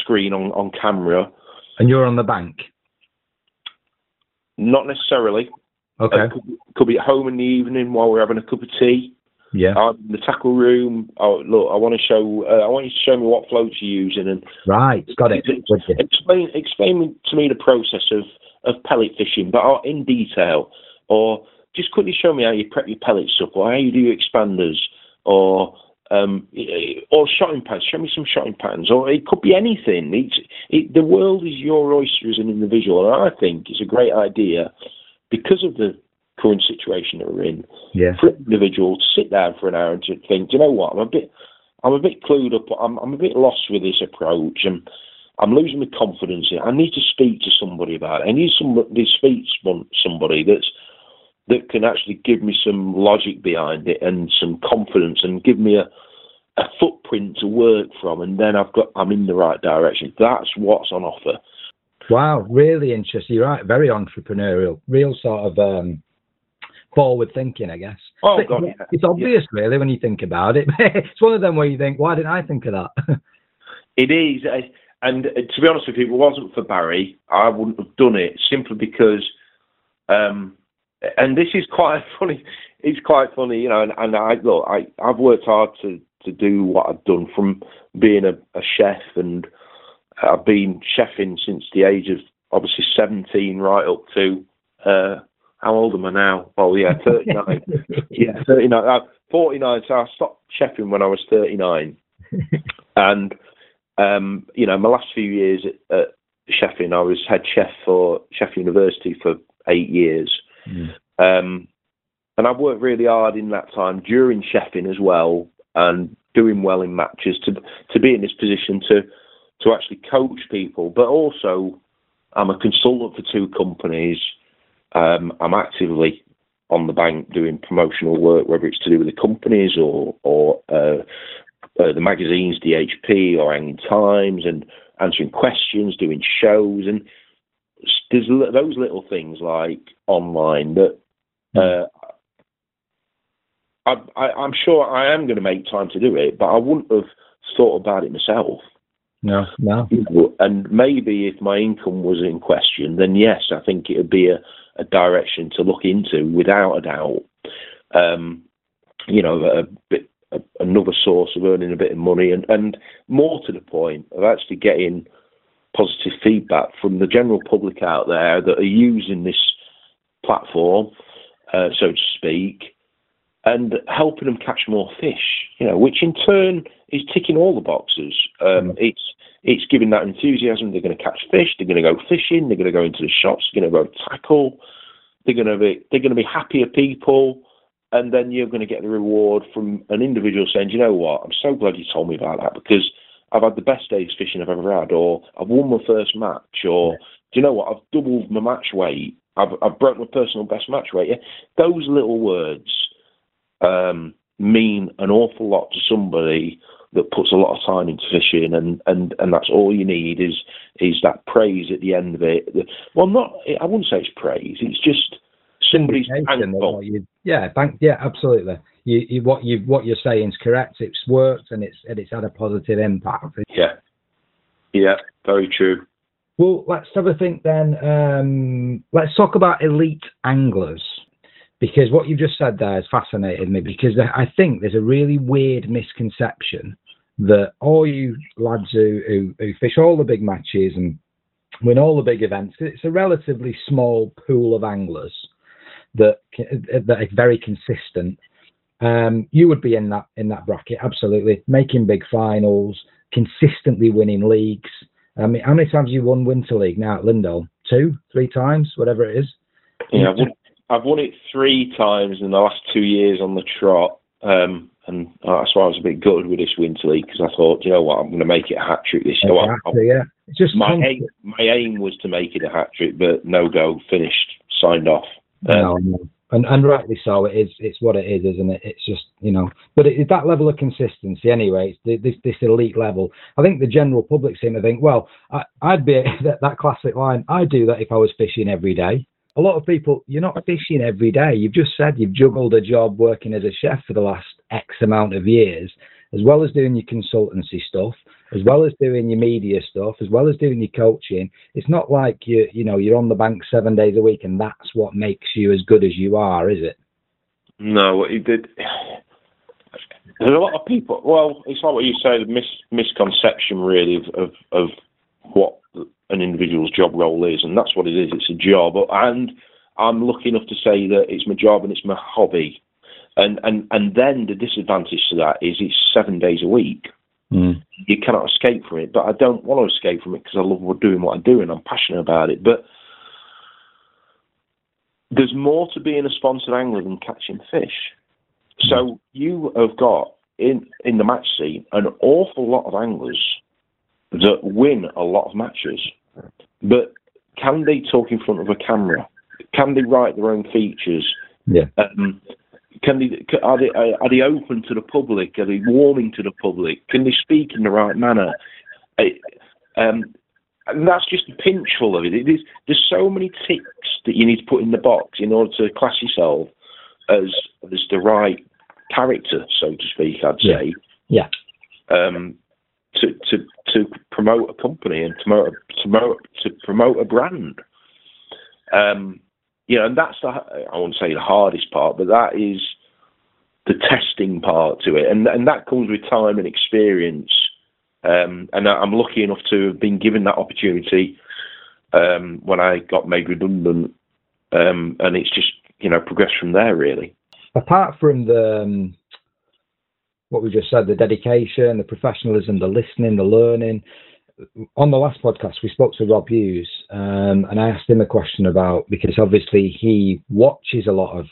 S3: screen on, on camera.
S4: And you're on the bank.
S3: Not necessarily.
S4: Okay.
S3: Uh, could, could be at home in the evening while we're having a cup of tea.
S4: yeah.
S3: I'm in the tackle room. Oh, look, I want to show. Uh, I want you to show me what floats you're using and
S4: Right. Got it.
S3: Explain explain to me the process of, of pellet fishing, but uh, in detail, or just quickly show me how you prep your pellets up, or how you do your expanders, or um, or shotting pans. Show me some shotting pans, or it could be anything. It's, it, the world is your oyster as an individual, and I think it's a great idea because of the current situation that we're in
S4: Yeah.
S3: for an individual to sit down for an hour and to think, do you know what, I'm a bit, I'm a bit clued up. I'm, I'm a bit lost with this approach, and I'm losing my confidence. I need to speak to somebody about it. I need somebody to speak to somebody that's that can actually give me some logic behind it and some confidence and give me a a footprint to work from, and then I've got I'm in the right direction. That's what's on offer.
S4: Wow. Really interesting. You're right. Very entrepreneurial. Real sort of um, forward thinking, I guess.
S3: Oh
S4: But
S3: God,
S4: yeah,
S3: yeah.
S4: It's obvious, really, when you think about it. <laughs> it's one of them where you think, why didn't I think of that? <laughs>
S3: It is, uh, and uh, to be honest with you, if it wasn't for Barry, I wouldn't have done it simply because. Um, and this is quite <laughs> funny. It's quite funny, you know. And, and I look, I I've worked hard to to do what I've done from being a, a chef, and I've been chefing since the age of obviously seventeen, right up to uh, how old am I now? Oh yeah, <laughs> thirty nine. yeah, 39. Uh, 49. So I stopped chefing when I was 39. <laughs> and, um, you know, my last few years at, at chefing, I was head chef for Sheffield University for eight years. Um, and I've worked really hard in that time during chefing as well and doing well in matches to to be in this position to to actually coach people, but also I'm a consultant for two companies. Um, I'm actively on the bank doing promotional work, whether it's to do with the companies or or uh, uh, the magazines, DHP or Angling Times, and answering questions, doing shows, and there's those little things like online that uh, I, I, I'm sure I am going to make time to do it, but I wouldn't have thought about it myself.
S4: no, no.
S3: And maybe if my income was in question, then yes, I think it would be a, a direction to look into without a doubt. Um, you know, a bit, a, another source of earning a bit of money, and, and more to the point of actually getting positive feedback from the general public out there that are using this platform, uh, so to speak, and helping them catch more fish. You know, which in turn is ticking all the boxes. Um, It's it's giving that enthusiasm. They're going to catch fish. They're going to go fishing. They're going to go into the shops. They're going to go tackle. They're going to be they're going to be happier people. And then you're going to get the reward from an individual saying, "Do you know what? I'm so glad you told me about that because I've had the best days fishing I've ever had, or I've won my first match, or do you know what? I've doubled my match weight. I've I've broken my personal best match weight. Yeah, those little words um, mean an awful lot to somebody that puts a lot of time into fishing, and and and that's all you need is is that praise at the end of it. Well, not I wouldn't say it's praise. It's just somebody's thankful.
S1: You, yeah, thank yeah, absolutely. You, you, what you what you're saying is correct. It's worked and it's and it's had a positive impact.
S3: Yeah, yeah, very true.
S1: Well, let's have a think then. Um, let's talk about elite anglers because what you've just said there has fascinated me because I think there's a really weird misconception that all you lads who, who, who fish all the big matches and win all the big events, it's a relatively small pool of anglers that that are very consistent. Um, you would be in that in that bracket, absolutely, making big finals, consistently winning leagues. I mean, how many times have you won Winter League now at Lindholme? Two, three times, whatever it is.
S3: Yeah, I've won it three times in the last two years on the trot, um, and that's why I was a bit gutted with this winter league because I thought, you know what, I'm going to make it a hat trick this year.
S1: Exactly, yeah. It's just
S3: my aim, my aim was to make it a hat trick, but no go, finished, signed off.
S1: Um, no, no. And, and rightly so. It is. It's what it is, isn't it? It's just you know. But it's that level of consistency anyway. It's this this elite level. I think the general public seem to think, well, I, would be <laughs> that, that classic line. I'd do that if I was fishing every day a lot of people, you're not fishing every day. You've just said you've juggled a job working as a chef for the last X amount of years, as well as doing your consultancy stuff, as well as doing your media stuff, as well as doing your coaching. It's not like you, you know, you're on the bank seven days a week, and that's what makes you as good as you are, is it?
S3: No, what it did. There's a lot of people. Well, it's like what you say, the mis, misconception really of, of, of what an individual's job role is, and that's what it is. It's a job, and I'm lucky enough to say that it's my job and it's my hobby. And and and then the disadvantage to that is it's seven days a week. Mm. You cannot escape from it, but I don't want to escape from it because I love doing what I do and I'm passionate about it. But there's more to being a sponsored angler than catching fish. So you have got in in the match scene an awful lot of anglers that win a lot of matches but can they talk in front of a camera? Can they write their own features?
S1: Yeah.
S3: Um, can they are they are they open to the public? Are they warming to the public? Can they speak in the right manner? Um, and that's just a pinchful of it. it is, there's so many ticks that you need to put in the box in order to class yourself as as the right character, so to speak. I'd
S1: say. Yeah.
S3: yeah. Um, to to to promote a company and to promote to promote, to promote a brand. Um, you know, and that's the I won't say the hardest part, but that is the testing part to it, and and that comes with time and experience. Um, and I'm lucky enough to have been given that opportunity um, when I got made redundant, um, and it's just you know progressed from there really.
S1: Apart from the um, what we just said, the dedication, the professionalism, the listening, the learning. On the last podcast, we spoke to Rob Hughes, um, and I asked him a question about because obviously he watches a lot of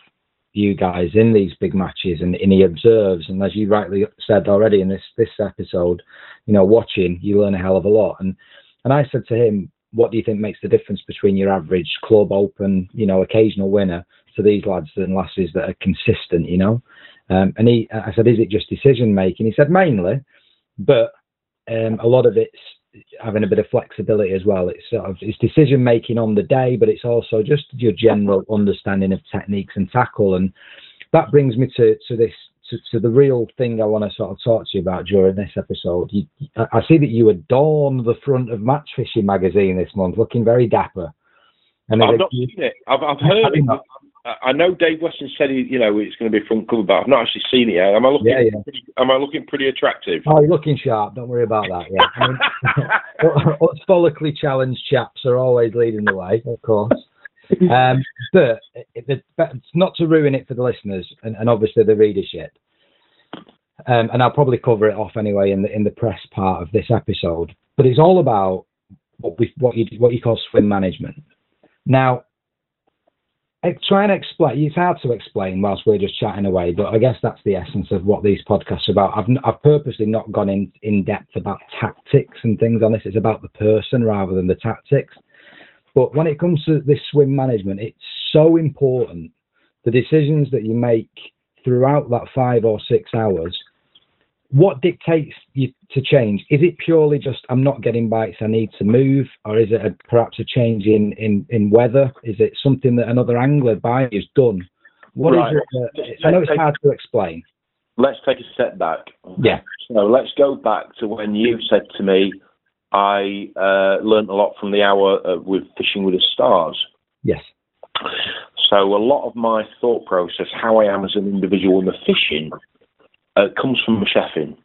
S1: you guys in these big matches and, and, he observes and as you rightly said already in this this episode you know watching you learn a hell of a lot and and i said to him what do you think makes the difference between your average club open you know occasional winner to these lads and lasses that are consistent you know um, and he, I said, is it just decision making? He said mainly, but um, a lot of it's having a bit of flexibility as well. It's sort of it's decision making on the day, but it's also just your general understanding of techniques and tackle. And that brings me to to this to, to the real thing I want to sort of talk to you about during this episode. You, I see that you adorn the front of Match Fishing magazine this month, looking very dapper.
S3: And I've not seen it. I've, I've heard <laughs> it. I know Dave Weston said he, you know it's going to be front cover, but I've not actually seen it yet. Am I looking? Yeah, yeah. Pretty, am I looking pretty attractive?
S1: Oh, you're looking sharp. Don't worry about that. Yeah, I mean, <laughs> us follically challenged chaps are always leading the way, of course. Um, but it, it's not to ruin it for the listeners and, and obviously the readership. Um, and I'll probably cover it off anyway in the in the press part of this episode. But it's all about what we what you what you call swim management. Now,
S4: try and explain. It's hard to explain whilst we're just chatting away, but I guess that's the essence of what these podcasts are about. I've, I've purposely not gone in in depth about tactics and things on this. It's about the person rather than the tactics. But when it comes to this swim management, it's so important. The decisions that you make throughout that five or six hours what dictates you to change? Is it purely just I'm not getting bites, I need to move, or is it a, perhaps a change in, in, in weather? Is it something that another angler by has done? What right. is it? I know it's hard to explain.
S3: Let's take a step back.
S4: Yeah.
S3: So let's go back to when you said to me, I uh, learned a lot from the hour uh, with fishing with the stars.
S4: Yes.
S3: So a lot of my thought process, how I am as an individual in the fishing, uh, comes from chefing.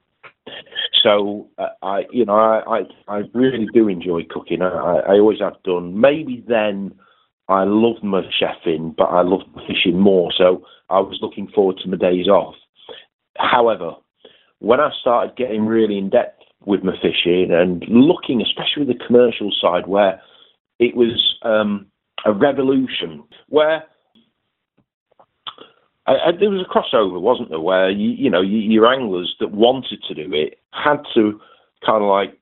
S3: So uh, I, you know, I, I, I really do enjoy cooking. I, I always have done. Maybe then I loved my chefing, but I loved fishing more. So I was looking forward to my days off. However, when I started getting really in depth with my fishing and looking, especially the commercial side, where it was um, a revolution, where I, I, there was a crossover, wasn't there, where you, you know you, your anglers that wanted to do it had to kind of like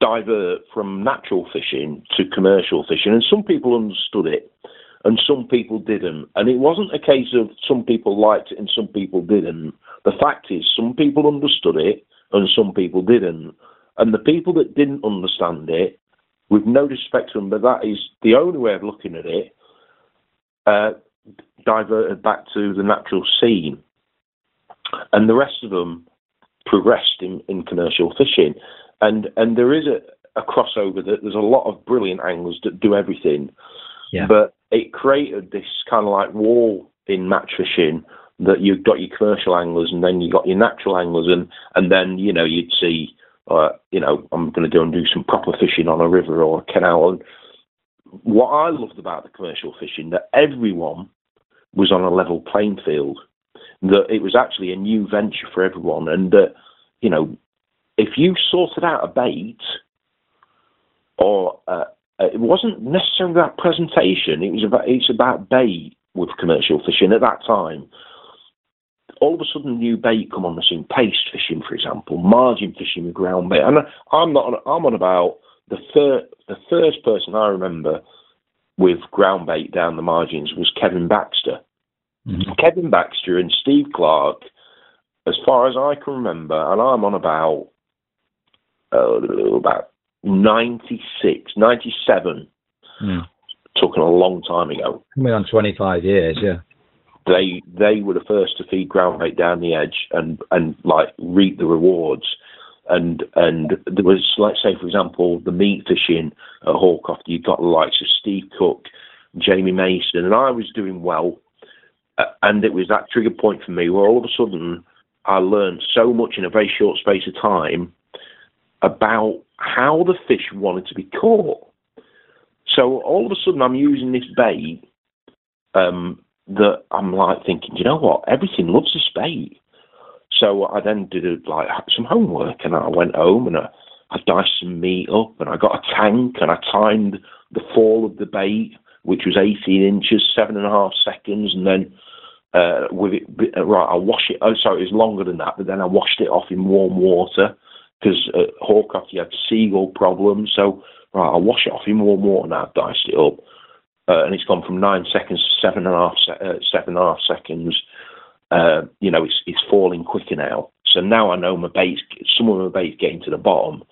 S3: divert from natural fishing to commercial fishing, and some people understood it, and some people didn't. And it wasn't a case of some people liked it and some people didn't. The fact is, some people understood it and some people didn't. And the people that didn't understand it, with no disrespect to them, but that is the only way of looking at it. Uh, diverted back to the natural scene, and the rest of them progressed in, in commercial fishing. And and there is a, a crossover that there's a lot of brilliant anglers that do everything,
S4: yeah.
S3: but it created this kind of like wall in match fishing that you've got your commercial anglers and then you've got your natural anglers and and then you know you'd see uh, you know I'm going to go and do some proper fishing on a river or a canal and what I loved about the commercial fishing that everyone was on a level playing field. That it was actually a new venture for everyone, and that you know, if you sorted out a bait, or uh, uh, it wasn't necessarily that presentation. It was about it's about bait with commercial fishing at that time. All of a sudden, new bait come on the scene. Paste fishing, for example, margin fishing with ground bait. And I'm not. On, I'm on about the first. The first person I remember with ground bait down the margins was Kevin Baxter. Mm-hmm. Kevin Baxter and Steve Clark, as far as I can remember, and I'm on about uh, about 96, 97. Mm. Talking a long time ago.
S4: Coming on 25 years, yeah.
S3: They they were the first to feed ground bait down the edge and and like reap the rewards and and there was, let's say, for example, the meat fishing at Hawcroft. You got the likes of Steve Cook, Jamie Mason, and I was doing well, and it was that trigger point for me where all of a sudden I learned so much in a very short space of time about how the fish wanted to be caught. So all of a sudden I'm using this bait um, that I'm like thinking, you know what? Everything loves this bait. So I then did like some homework, and I went home and I, I diced some meat up, and I got a tank, and I timed the fall of the bait, which was 18 inches, seven and a half seconds, and then uh, with it uh, right, I wash it. Oh, sorry, it was longer than that, but then I washed it off in warm water because at you had seagull problems. So right, I wash it off in warm water and I've diced it up. Uh, and it's gone from nine seconds to seven and a half, se- uh, seven and a half seconds uh, you know, it's, it's falling quicker now. So now I know my bait, some of my bait's getting to the bottom,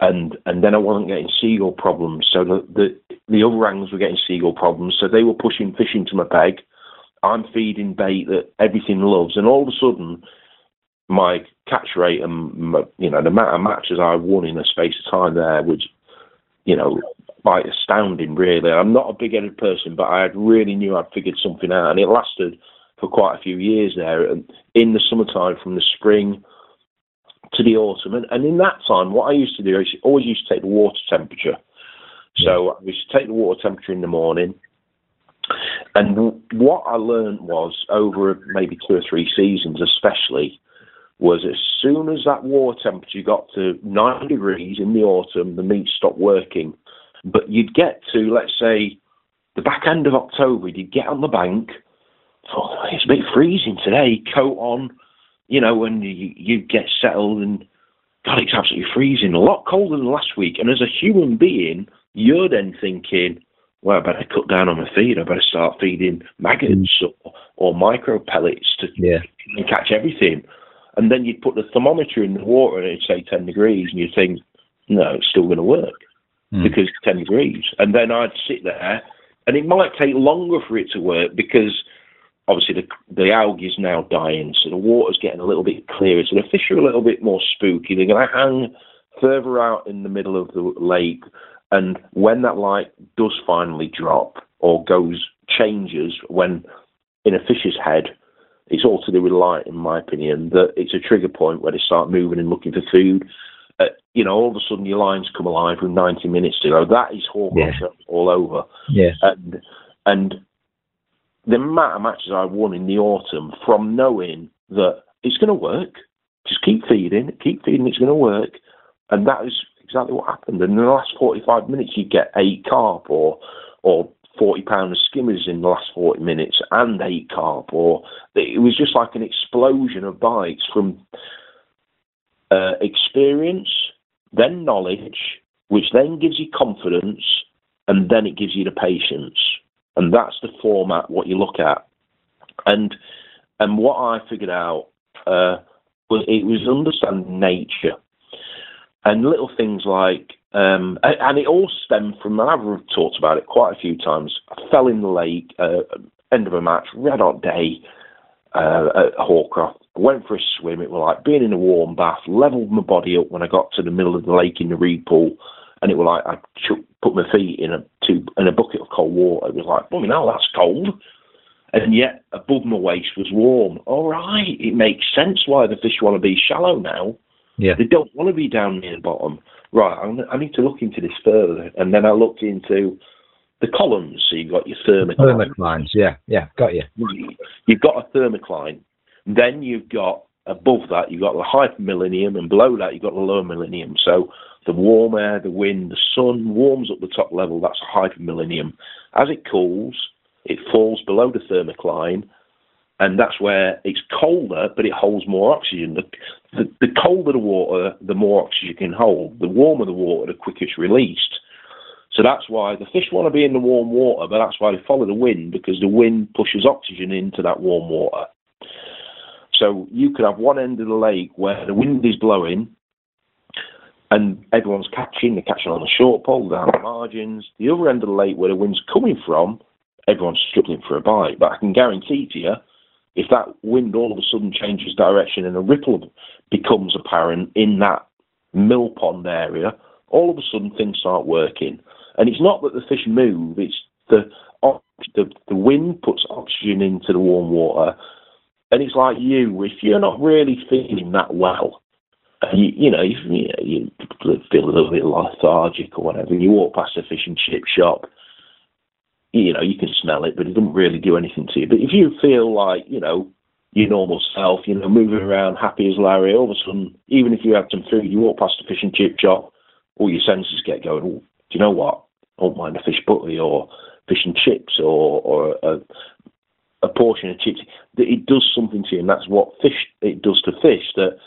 S3: and and then I wasn't getting seagull problems. So the the, the other anglers were getting seagull problems. So they were pushing fish into my bag. I'm feeding bait that everything loves, and all of a sudden, my catch rate and you know the amount of matches I won in a space of time there was, you know, quite astounding. Really, I'm not a big-headed person, but I really knew I'd figured something out, and it lasted for quite a few years there. And in the summertime, from the spring to the autumn, and, and in that time, what I used to do is always used to take the water temperature. So I used to take the water temperature in the morning. And what I learned was over maybe two or three seasons, especially, was as soon as that water temperature got to nine degrees in the autumn, the meat stopped working. But you'd get to, let's say, the back end of October, you'd get on the bank, thought, oh, it's a bit freezing today, coat on, you know, and you, you get settled and God, it's absolutely freezing, a lot colder than last week. And as a human being, you're then thinking, well, I better cut down on my feed. I better start feeding maggots mm. or, or micro pellets to
S4: yeah.
S3: catch everything. And then you'd put the thermometer in the water and it'd say 10 degrees, and you'd think, no, it's still going to work mm. because 10 degrees. And then I'd sit there, and it might take longer for it to work because obviously the, the algae is now dying, so the water's getting a little bit clearer. So the fish are a little bit more spooky. They're going to hang further out in the middle of the lake. And when that light does finally drop or goes, changes, when in a fish's head, it's all to do with light, in my opinion, that it's a trigger point where they start moving and looking for food. Uh, you know, all of a sudden your lines come alive with 90 minutes to go. That is hawk yeah. all over.
S4: Yeah.
S3: And, and the amount of matches I won in the autumn from knowing that it's going to work, just keep feeding, keep feeding, it's going to work. And that is exactly what happened. And in the last 45 minutes, you get eight carp or, or 40 pound of skimmers in the last 40 minutes and eight carp, or it was just like an explosion of bites from uh, experience, then knowledge, which then gives you confidence, and then it gives you the patience, and that's the format what you look at, and and what I figured out uh, was it was understanding nature, and little things like um, and it all stemmed from, and I've talked about it quite a few times. I fell in the lake, uh, end of a match, red hot day uh, at Hallcroft. I went for a swim. It was like being in a warm bath, leveled my body up when I got to the middle of the lake in the reed pool. And it was like I put my feet in a tube, in a bucket of cold water. It was like, well, now that's cold. And yet above my waist was warm. All right, it makes sense why the fish want to be shallow now.
S4: Yeah.
S3: They don't want to be down near the bottom right, I need to look into this further. And then I looked into the columns. So you've got your thermocline.
S4: Thermoclines, yeah, yeah, got you.
S3: You've got a thermocline. Then you've got above that, you've got the hypermillennium, and below that, you've got the lower millennium. So the warm air, the wind, the sun warms up the top level. That's a hypermillennium. As it cools, it falls below the thermocline, and that's where it's colder, but it holds more oxygen. The, the, the colder the water, the more oxygen it can hold. The warmer the water, the quicker it's released. So that's why the fish want to be in the warm water, but that's why they follow the wind because the wind pushes oxygen into that warm water. So you could have one end of the lake where the wind is blowing and everyone's catching, they're catching on the short pole, down the margins. The other end of the lake where the wind's coming from, everyone's struggling for a bite. But I can guarantee to you, if that wind all of a sudden changes direction and a ripple becomes apparent in that mill pond area, all of a sudden things start working. And it's not that the fish move; it's the the, the wind puts oxygen into the warm water, and it's like you. If you're not really feeling that well, you, you know, you, you feel a little bit lethargic or whatever. You walk past a fish and chip shop, you know, you can smell it, but it doesn't really do anything to you. But if you feel like, you know, your normal self, you know, moving around happy as Larry, all of a sudden, even if you have some food, you walk past a fish and chip shop, all your senses get going, oh, do you know what? I don't mind a fish butty or fish and chips or, or a, a portion of chips. It does something to you, and that's what fish it does to fish. That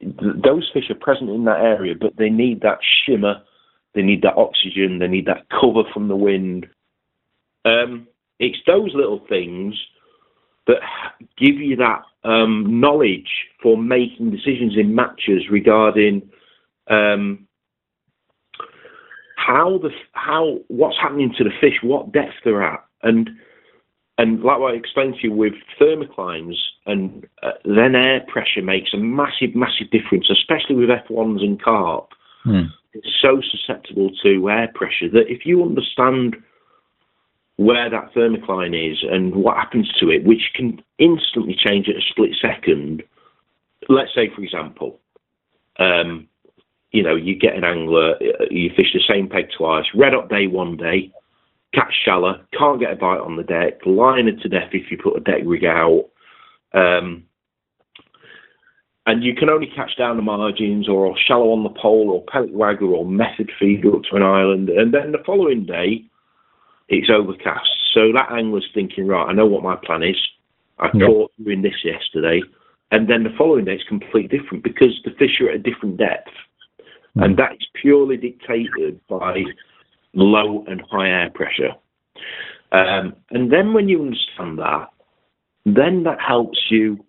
S3: those fish are present in that area, but they need that shimmer, they need that oxygen, they need that cover from the wind, um, it's those little things that give you that um, knowledge for making decisions in matches regarding um, how the how what's happening to the fish, what depth they're at, and and like what I explained to you with thermoclines, and uh, then air pressure makes a massive, massive difference, especially with F1s and carp.
S4: Hmm.
S3: It's so susceptible to air pressure that if you understand where that thermocline is and what happens to it, which can instantly change at a split second. Let's say, for example, um, you know, you get an angler, you fish the same peg twice, red up day one day, catch shallow, can't get a bite on the deck, liner to death if you put a deck rig out. Um, and you can only catch down the margins or shallow on the pole or pellet wagger or method feeder up to an island. And then the following day, it's overcast. So that angler's thinking, right, I know what my plan is. I
S4: Yeah.
S3: caught doing this yesterday, and then the following day it's completely different because the fish are at a different depth, and that is purely dictated by low and high air pressure. Um, and then when you understand that, then that helps you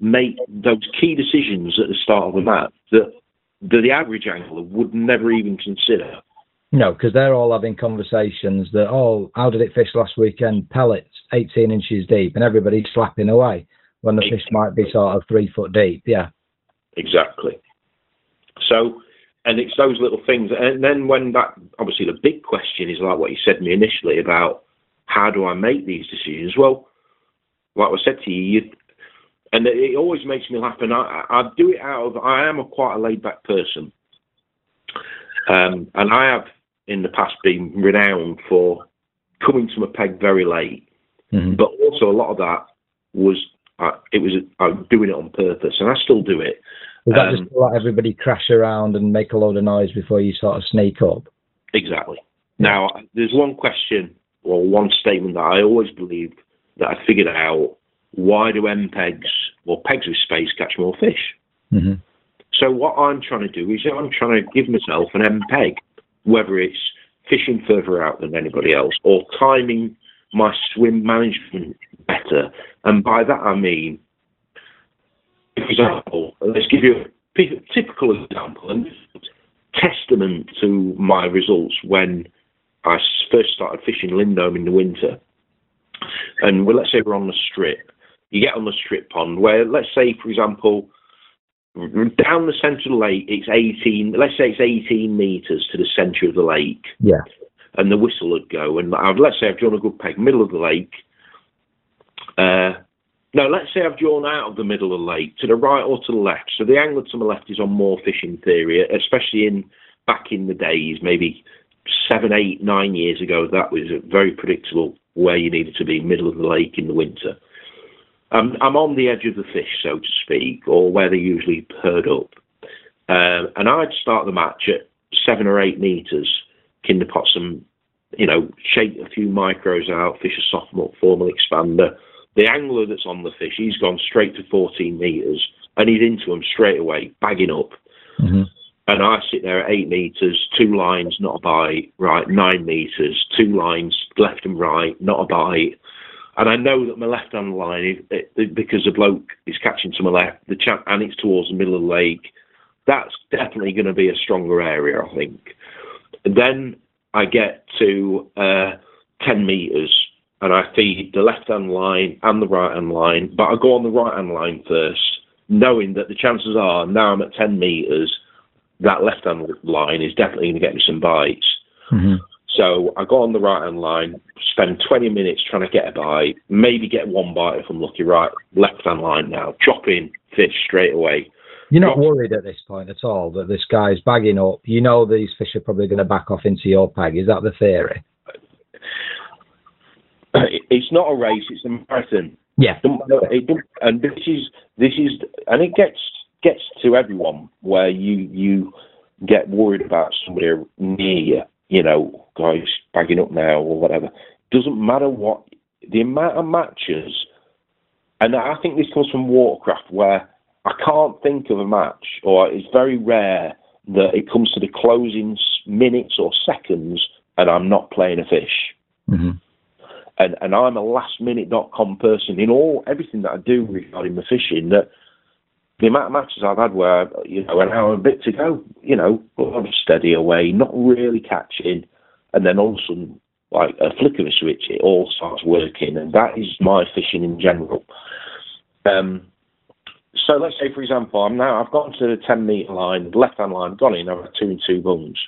S3: make those key decisions at the start of a match that, that the average angler would never even consider.
S4: No, because they're all having conversations that, oh, how did it fish last weekend? Pellets, 18 inches deep, and everybody's slapping away when the fish might be sort of three foot deep. Yeah.
S3: Exactly. So, and it's those little things. And then when that, obviously, the big question is like what you said to me initially about how do I make these decisions? Well, like I said to you, you and it- always makes me laugh. And I, I do it out of, I am a quite a laid back person. Um, and I have in the past been renowned for coming to my peg very late.
S4: Mhm.
S3: But also a lot of that was, uh, it was, I'm doing it on purpose and I still do it.
S4: Is that
S3: Um,
S4: just to let everybody crash around and make a load of noise before you sort of sneak up?
S3: Exactly. Now, there's one question or one statement that I always believed that I figured out. Why do end pegs or pegs with space catch more fish?
S4: hmm
S3: So what I'm trying to do is I'm trying to give myself an end peg, whether it's fishing further out than anybody else or timing my swim management better. And by that I mean, for example, let's give you a typical example and testament to my results when I first started fishing Lindholme in the winter. And well, let's say we're on the strip. You get on the strip pond where, let's say, for example, down the centre of the lake, it's 18, let's say it's 18 metres to the centre of the lake,
S4: Yeah.
S3: and the whistle would go. And I've, let's say I've drawn a good peg, middle of the lake. Uh, no, let's say I've drawn out of the middle of the lake to the right or to the left. So the angle to my left is on more fishing theory, especially in back in the days, maybe seven, eight, nine years ago. That was very predictable where you needed to be, middle of the lake in the winter. Um, I'm on the edge of the fish, so to speak, or where they usually herd up. Um, and I'd start the match at seven or eight metres, kinder pot some, you know, shake a few micros out, fish a sophomore formal expander. The angler that's on the fish, he's gone straight to 14 metres, and he's into them straight away, bagging up.
S4: hmm
S3: And I sit there at eight metres, two lines, not a bite, right, nine metres, two lines, left and right, not a bite. And I know that my left hand line, is, it, because the bloke is catching to my left, the chap, and it's towards the middle of the lake, that's definitely going to be a stronger area, I think. Then I get to uh, 10 metres and I feed the left hand line and the right hand line, but I go on the right hand line first, knowing that the chances are now I'm at 10 metres, that left hand line is definitely going to get me some bites.
S4: hmm
S3: So I got on the right hand line, spend 20 minutes trying to get a bite, maybe get one bite if I'm lucky, right, left hand line now, chop in, fish straight away.
S4: You're not worried at this point at all that this guy's bagging up. You know these fish are probably going to back off into your peg. Is that the theory?
S3: Uh, it's not a race, it's a marathon.
S4: Yeah.
S3: And this is this is and it gets gets to everyone where you you get worried about somebody near you, you know, guys bagging up now or whatever. Doesn't matter what the amount of matches, and I think this comes from watercraft where I can't think of a match, or it's very rare that it comes to the closing minutes or seconds, and I'm not playing a fish
S4: hmm
S3: and and I'm a lastminute.com person in all everything that I do regarding the fishing. That the amount of matches I've had where you know an hour and a bit to go, you know, I'm steady away, not really catching, and then all of a sudden, like a flick of a switch, it all starts working, and that is my fishing in general. Um. So let's say, for example, I'm now I've gone to the 10 metre line, left hand line, gone in, I've had two and two bums.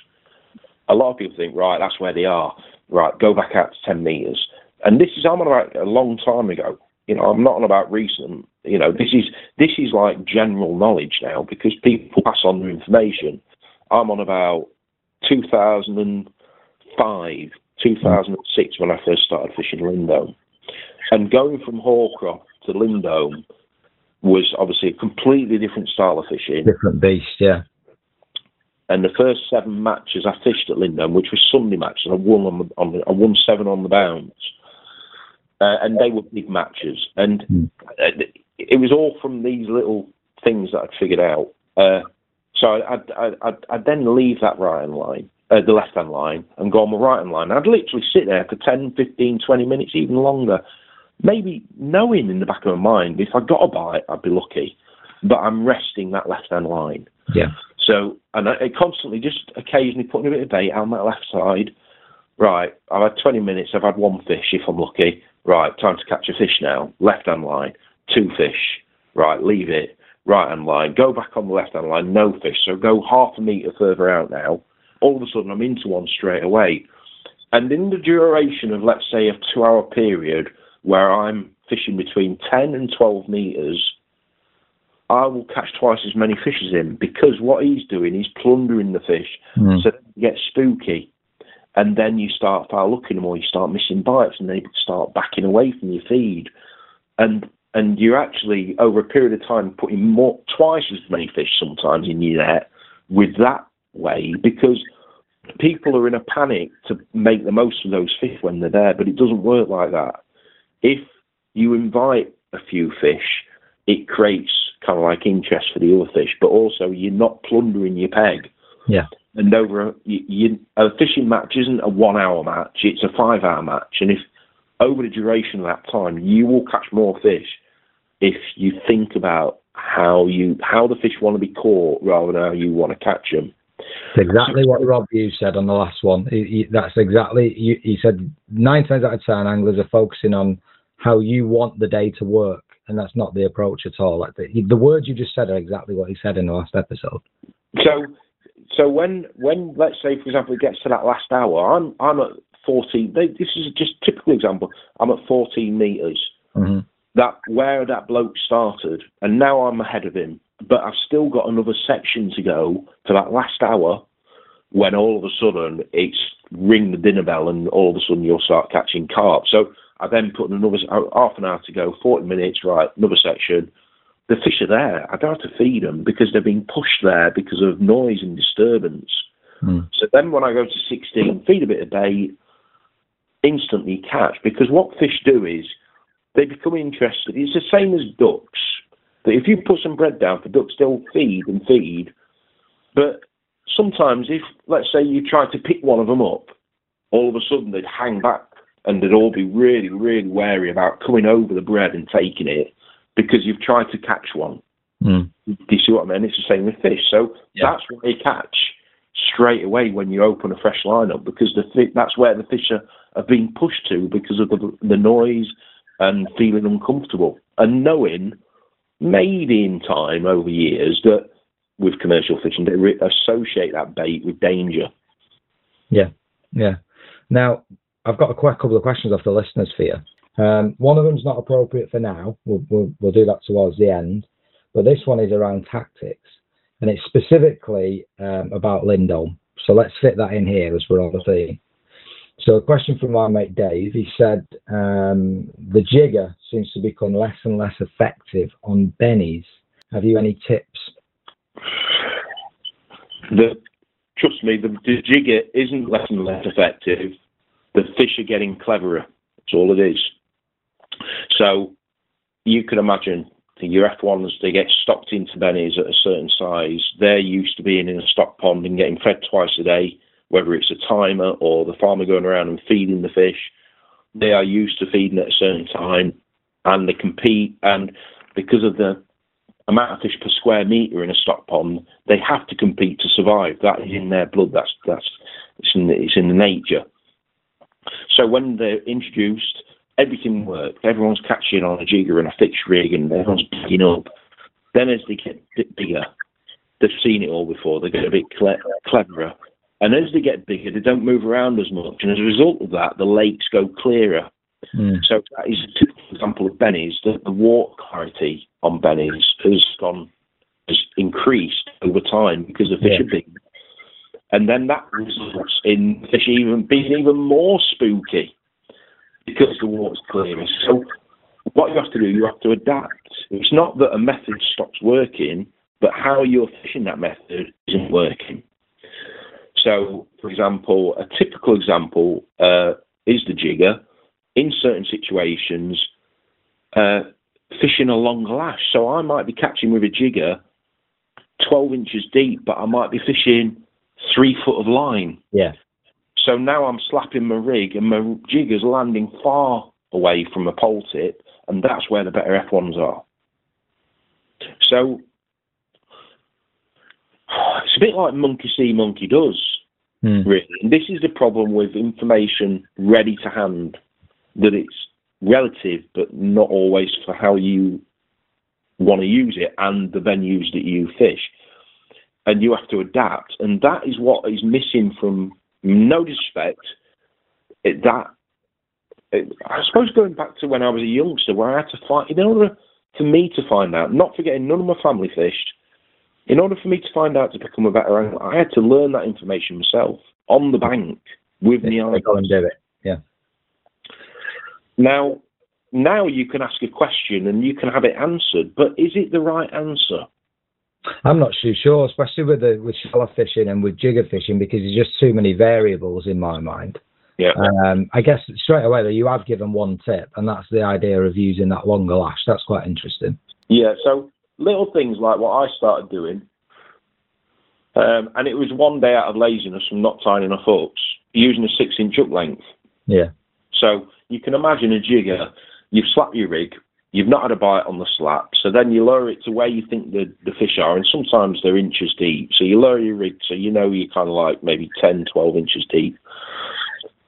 S3: A lot of people think, right, that's where they are. Right, go back out to 10 metres and this is I'm on about a long time ago. You know, I'm not on about recent. You know, this is this is like general knowledge now because people pass on their information. I'm on about 2005, 2006 when I first started fishing Lindholme, and going from Hallcroft to Lindholme was obviously a completely different style of fishing.
S4: Different beast. Yeah.
S3: And the first seven matches I fished at Lindholme, which was Sunday matches, I won on the, on the I won seven on the bounce, uh, and they were big matches. And
S4: Mm.
S3: it was all from these little things that I'd figured out. Uh, so I'd, I'd, I'd, I'd then leave that right hand line, uh, the left hand line, and go on the right hand line. I'd literally sit there for 10, 15, 20 minutes, even longer, maybe knowing in the back of my mind if I got a bite, I'd be lucky. But I'm resting that left hand line.
S4: Yeah.
S3: So, and I, I constantly just occasionally putting a bit of bait on that left side. Right, I've had 20 minutes, I've had one fish if I'm lucky. Right, time to catch a fish now. Left hand line, two fish. Right, leave it. Right hand line, go back on the left hand line, no fish. So go half a metre further out now. All of a sudden, I'm into one straight away. And in the duration of, let's say, a two hour period where I'm fishing between 10 and 12 metres, I will catch twice as many fish as him because what he's doing, he's plundering the fish.
S4: Mm.
S3: So then you get spooky. And then you start foul looking them or you start missing bites and they start backing away from your feed. And and you're actually over a period of time putting more twice as many fish sometimes in your net with that way because people are in a panic to make the most of those fish when they're there, but it doesn't work like that. If you invite a few fish, it creates kind of like interest for the other fish, but also you're not plundering your peg.
S4: Yeah.
S3: And over a, you, you, a fishing match isn't a one hour match, it's a five hour match. And if over the duration of that time, you will catch more fish if you think about how you how the fish want to be caught rather than how you want to catch them.
S4: It's exactly what Rob you said on the last one. He, he, that's exactly you, he said. Nine times out of ten, anglers are focusing on how you want the day to work, and that's not the approach at all. Like the, the words you just said are exactly what he said in the last episode.
S3: So, so when when let's say for example it gets to that last hour, I'm I'm at 14. they- This is just a typical example. I'm at 14 meters.
S4: hmm
S3: That where that bloke started, and now I'm ahead of him. But I've still got another section to go for that last hour. When all of a sudden it's ring the dinner bell, and all of a sudden you'll start catching carp. So I then put another half an hour to go, 40 minutes, right? Another section. The fish are there. I don't have to feed them because they're being pushed there because of noise and disturbance.
S4: Mm.
S3: So then when I go to 16, feed a bit of bait, instantly catch. Because what fish do is they become interested. It's the same as ducks. That if you put some bread down for ducks, they'll feed and feed. But sometimes if, let's say you try to pick one of them up, all of a sudden they'd hang back and they'd all be really, really wary about coming over the bread and taking it because you've tried to catch one.
S4: Mm.
S3: Do you see what I mean? It's the same with fish. So
S4: Yeah.
S3: that's what they catch straight away when you open a fresh lineup because the fi- that's where the fish are, are being pushed to because of the, the noise and feeling uncomfortable and knowing maybe in time over years that with commercial fishing they re- associate that bait with danger.
S4: Yeah, yeah. Now, I've got a couple of questions off the listeners for you. Um, one of them's not appropriate for now. We'll, we'll, we'll do that towards the end. But this one is around tactics, and it's specifically um, about Lindholme. So let's fit that in here as we're on the theme. So a question from my mate Dave. He said um, the jigger seems to become less and less effective on bennies. Have you any tips?
S3: The trust me, the, the jigger isn't less and less effective. The fish are getting cleverer. That's all it is. So you can imagine your F1s, they get stocked into bennies at a certain size. They're used to being in a stock pond and getting fed twice a day, whether it's a timer or the farmer going around and feeding the fish. They are used to feeding at a certain time and they compete. And because of the amount of fish per square meter in a stock pond, they have to compete to survive. That is in their blood. That's that's it's in the, it's in the nature. So when they're introduced, everything works. Everyone's catching on a jigger and a fixed rig, and everyone's picking up. Then as they get bigger, they've seen it all before. They get a bit cle- cleverer, and as they get bigger, they don't move around as much. And as a result of that, the lakes go clearer.
S4: Mm.
S3: So that is a typical example of bennies. The, the water clarity on bennies has gone has increased over time because the fish
S4: Yeah.
S3: are big, and then that results in fish even being even more spooky because the water's clearer. So what you have to do, you have to adapt. It's not that a method stops working, but how you're fishing that method isn't working. So, for example, a typical example uh, is the jigger. In certain situations, uh, fishing a long lash. So I might be catching with a jigger 12 inches deep, but I might be fishing three foot of line.
S4: Yeah.
S3: So now I'm slapping my rig and my jigger's landing far away from a pole tip, and that's where the better F1s are. So <sighs> it's a bit like monkey see, monkey does,
S4: Hmm.
S3: really. And this is the problem with information ready to hand, that it's relative, but not always for how you want to use it and the venues that you fish. And you have to adapt. And that is what is missing from no disrespect. It, that it, I suppose going back to when I was a youngster, where I had to find in order for me to find out, not forgetting none of my family fished, in order for me to find out to become a better angler, I had to learn that information myself on the bank with me
S4: They
S3: eyes.
S4: go and do it. Yeah.
S3: Now, now you can ask a question and you can have it answered, but is it the right answer?
S4: I'm not too sure, especially with the with shallow fishing and with jigger fishing, because there's just too many variables in my mind.
S3: Yeah.
S4: Um, I guess straight away though, you have given one tip, and that's the idea of using that longer lash. That's quite interesting.
S3: Yeah, so little things like what I started doing, um, and it was one day out of laziness from not tying enough hooks, using a six inch hook length.
S4: Yeah.
S3: So you can imagine a jigger, you've slapped your rig, you've not had a bite on the slap, so then you lower it to where you think the, the fish are, and sometimes they're inches deep. So you lower your rig so you know you're kind of like maybe 10, 12 inches deep.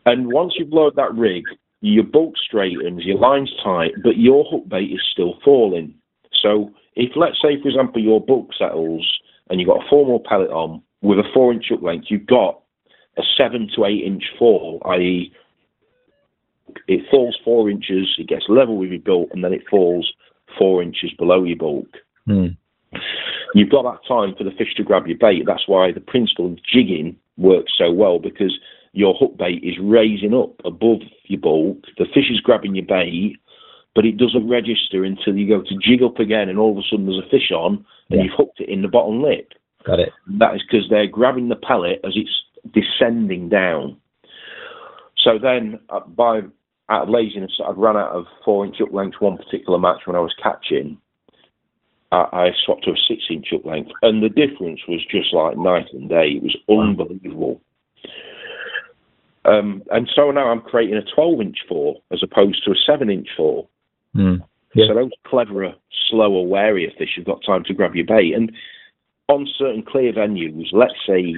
S3: And once you've lowered that rig, your bulk straightens, your line's tight, but your hook bait is still falling. So if, let's say, for example, your bulk settles and you've got a four mil pellet on with a four inch hook length, you've got a seven to eight inch fall, i.e., it falls four inches, it gets level with your bulk, and then it falls four inches below your bulk.
S4: Hmm.
S3: You've got that time for the fish to grab your bait. That's why the principle of jigging works so well because your hook bait is raising up above your bulk. The fish is grabbing your bait, but it doesn't register until you go to jig up again, and all of a sudden there's a fish on, and
S4: Yeah.
S3: you've hooked it in the bottom lip.
S4: Got it.
S3: That is because they're grabbing the pellet as it's descending down. So then, uh, by out of laziness, I'd run out of four inch hook length one particular match when I was catching. I, I swapped to a six inch hook length, and the difference was just like night and day. It was unbelievable. Um, and so now I'm creating a 12 inch four as opposed to a 7 inch four.
S4: Hmm. Yeah.
S3: So those cleverer, slower, warier fish have got time to grab your bait. And on certain clear venues, let's say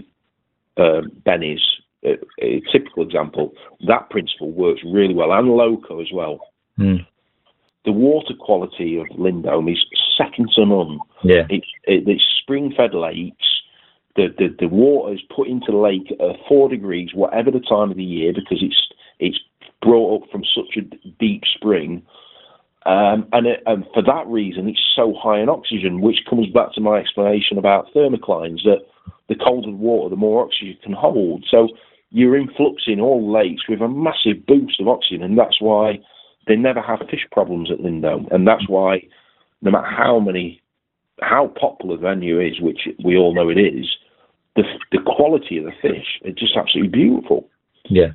S3: uh, Benny's, a, a typical example, that principle works really well, and Loco as well.
S4: Hmm.
S3: The water quality of Lindholme is second to none.
S4: Yeah.
S3: It's, it, it's spring-fed lakes. The, the the water is put into the lake at four degrees, whatever the time of the year, because it's it's brought up from such a deep spring. Um, and, it, and for that reason, it's so high in oxygen, which comes back to my explanation about thermoclines that the colder the water, the more oxygen it can hold. So you're influxing all lakes with a massive boost of oxygen, and that's why they never have fish problems at Lindholme. And that's why, no matter how many, how popular the venue is, which we all know it is, the, the quality of the fish is just absolutely beautiful.
S4: Yeah.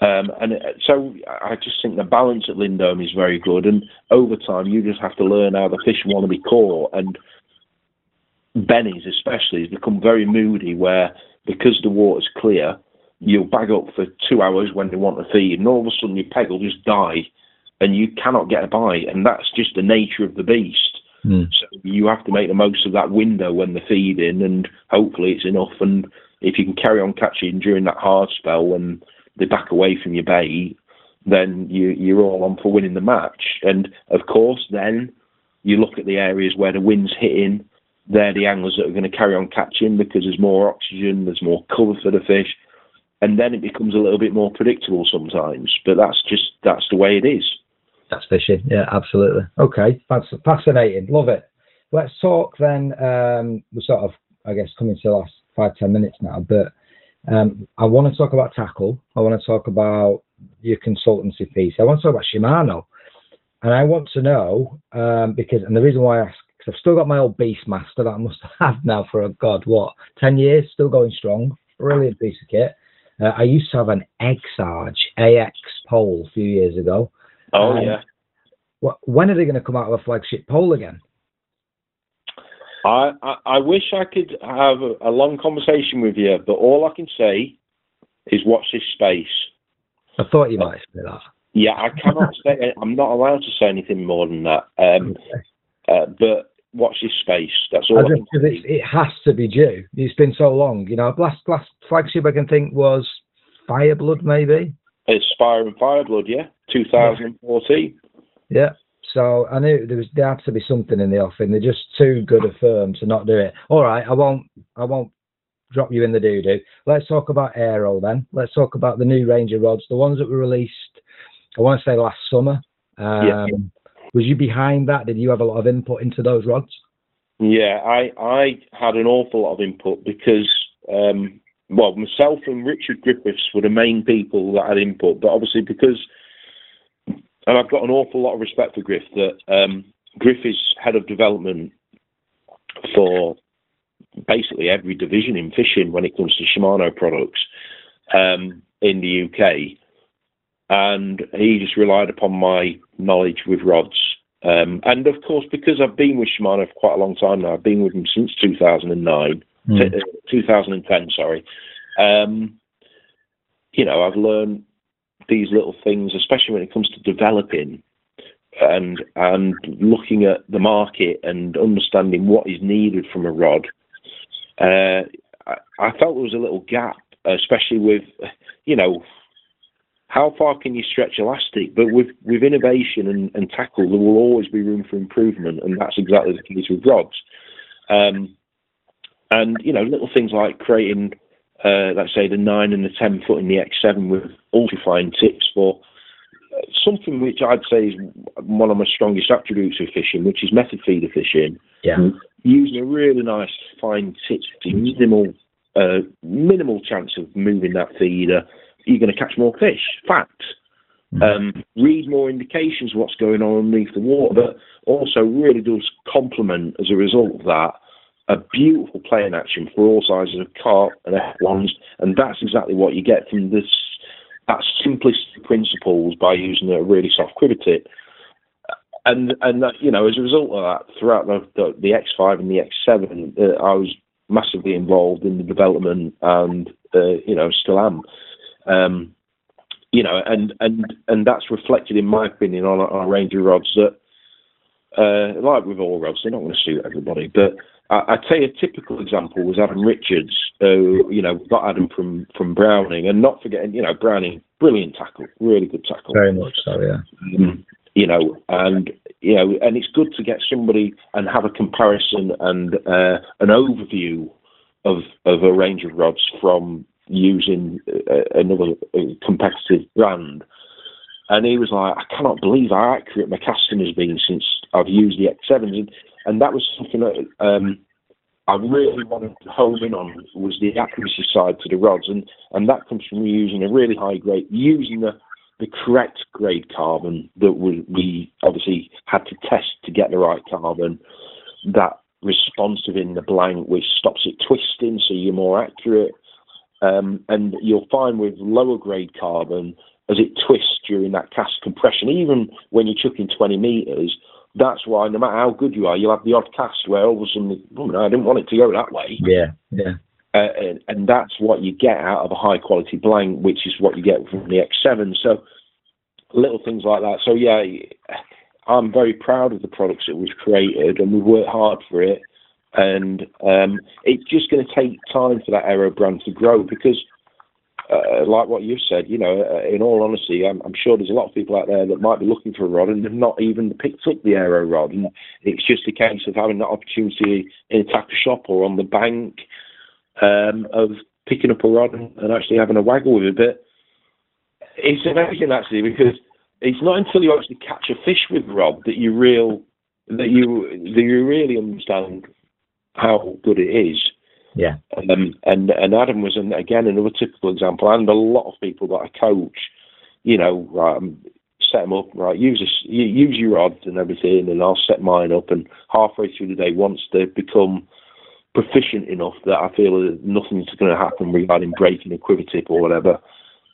S3: Um, and uh, so I just think the balance at Lindholme is very good. And over time, you just have to learn how the fish want to be caught. And Benny's especially has become very moody, where because the water's clear, you'll bag up for two hours when they want to feed, and all of a sudden your peg will just die, and you cannot get a bite. And that's just the nature of the beast.
S4: Hmm.
S3: So you have to make the most of that window when they're feeding, and hopefully it's enough. And if you can carry on catching during that hard spell when they back away from your bait, then you, you're all on for winning the match. And of course, then you look at the areas where the wind's hitting. They're the anglers that are going to carry on catching because there's more oxygen, there's more cover for the fish, and then it becomes a little bit more predictable sometimes. But that's just that's the way it is.
S4: That's fishing. Yeah, absolutely. Okay, that's fascinating. Love it. Let's talk then. Um, we're sort of, I guess, coming to the last five ten minutes now, but um, I want to talk about tackle. I want to talk about your consultancy piece. I want to talk about Shimano, and I want to know um, because, and the reason why I ask, because I've still got my old Beastmaster that I must <laughs> have now for a god what ten years, still going strong. brilliant piece of kit. Uh, I used to have an Exarch AX pole a few years ago.
S3: Oh
S4: Um,
S3: yeah.
S4: Wh- When are they going to come out with a flagship pole again?
S3: I, I I wish I could have a, a long conversation with you, but all I can say is watch this space.
S4: I thought you might say that.
S3: Yeah, I cannot <laughs> say. I'm not allowed to say anything more than that. Um, uh, but watch this space. That's all.
S4: I
S3: I
S4: just,
S3: can
S4: 'cause it's, it has to be due. It's been so long. You know, last last flagship I can think was Fireblood, maybe.
S3: It's Spire and Fireblood, yeah, 2014.
S4: Yeah. So I knew there was there had to be something in the offing. They're just too good a firm to not do it. All right, I won't I won't drop you in the doo doo. Let's talk about aero then. Let's talk about the new Ranger rods, the ones that were released. I want to say last summer. Um,
S3: Yeah.
S4: Was you behind that? Did you have a lot of input into those rods?
S3: Yeah, I I had an awful lot of input because um, well, myself and Richard Griffiths were the main people that had input, but obviously because and I've got an awful lot of respect for Griff that um, Griff is head of development for basically every division in fishing when it comes to Shimano products um, in the UK, and he just relied upon my knowledge with rods. Um, and of course, because I've been with Shimano for quite a long time now, I've been with them since 2009,
S4: Hmm.
S3: t- uh, 2010, sorry. Um, you know, I've learned these little things, especially when it comes to developing and and looking at the market and understanding what is needed from a rod. Uh, I, I felt there was a little gap, especially with, you know, how far can you stretch elastic? But with, with innovation and, and tackle, there will always be room for improvement, and that's exactly the case with rods. Um, and you know, little things like creating, uh, let's say, the nine and the ten foot in the X7 with ultra fine tips for something which I'd say is one of my strongest attributes of fishing, which is method feeder fishing
S4: Yeah.
S3: using a really nice fine tip, minimal uh, minimal chance of moving that feeder, you're going to catch more fish. Fact. Um, read more indications of what's going on underneath the water, but also really does complement as a result of that a beautiful playing action for all sizes of carp and F1s, and that's exactly what you get from this that simplistic principles by using a really soft quiver tip. And and that, you know as a result of that throughout the the, the X5 and the X7 uh, I was massively involved in the development and uh, you know still am. Um, you know and and and that's reflected in my opinion on our Ranger rods that uh, like with all rods they're not going to suit everybody but I'd say a typical example was Adam Richards who you know got Adam from from Browning and not forgetting you know Browning brilliant tackle really good tackle
S4: Very much so, yeah.
S3: um, you know, and you know, and it's good to get somebody and have a comparison and uh, an overview of of a range of rods from using uh, another uh, competitive brand. And he was like, I cannot believe how accurate my casting has been since I've used the X7s, and, and that was something that um, I really wanted to home in on was the accuracy side to the rods, and and that comes from using a really high grade, using the the correct grade carbon that we, we obviously had to test to get the right carbon, that responsive in the blank, which stops it twisting so you're more accurate. Um, and you'll find with lower grade carbon, as it twists during that cast compression, even when you're chucking 20 meters, that's why no matter how good you are, you'll have the odd cast where all of a sudden, oh, no, I didn't want it to go that way.
S4: Yeah, yeah.
S3: Uh, and, and that's what you get out of a high quality blank, which is what you get from the X7. So little things like that. So yeah, I'm very proud of the products that we've created, and we've worked hard for it. And um, it's just going to take time for that Aero brand to grow because, uh, like what you've said, you know, uh, in all honesty, I'm, I'm sure there's a lot of people out there that might be looking for a rod and have not even picked up the Aero rod, and it's just a case of having that opportunity in a tackle shop or on the bank um, of picking up a rod and, and actually having a waggle with it. But it's amazing actually because it's not until you actually catch a fish with rod that you real that you that you really understand how good it is.
S4: Yeah.
S3: Um, and and Adam was an, again another typical example, and a lot of people that I coach, you know, right, um, set them up right, use you, use your rods and everything, and I'll set mine up, and halfway through the day, once they've become proficient enough that I feel that nothing's going to happen regarding breaking a quiver tip or whatever.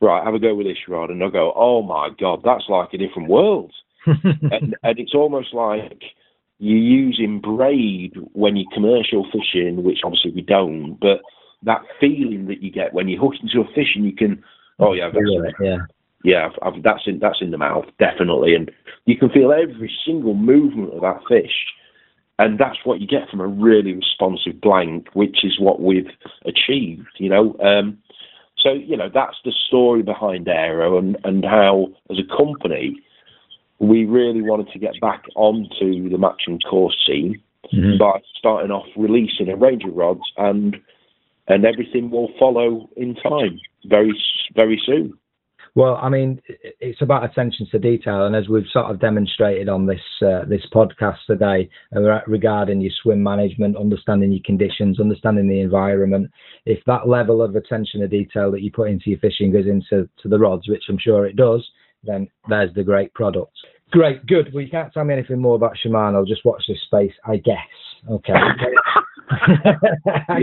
S3: Right, have a go with this rod, and I go, oh my god, that's like a different world, <laughs> and, and it's almost like you're using braid when you're commercial fishing, which obviously we don't, but that feeling that you get when you hook into a fish and you can, oh yeah,
S1: it, yeah.
S3: yeah, I've, I've, that's in that's in the mouth definitely, and you can feel every single movement of that fish, and that's what you get from a really responsive blank, which is what we've achieved, you know. Um, so you know that's the story behind Aero, and and how as a company we really wanted to get back onto the matching course scene
S1: Mhm.
S3: by starting off releasing a range of rods and and everything will follow in time very very soon.
S1: Well, I mean, it's about attention to detail, and as we've sort of demonstrated on this uh, this podcast today, uh, regarding your swim management, understanding your conditions, understanding the environment, if that level of attention to detail that you put into your fishing goes into to the rods, which I'm sure it does, then there's the great product. Great, good. Well, you can't tell me anything more about Shimano. Just watch this space, I guess. Okay. <laughs> <laughs> I'm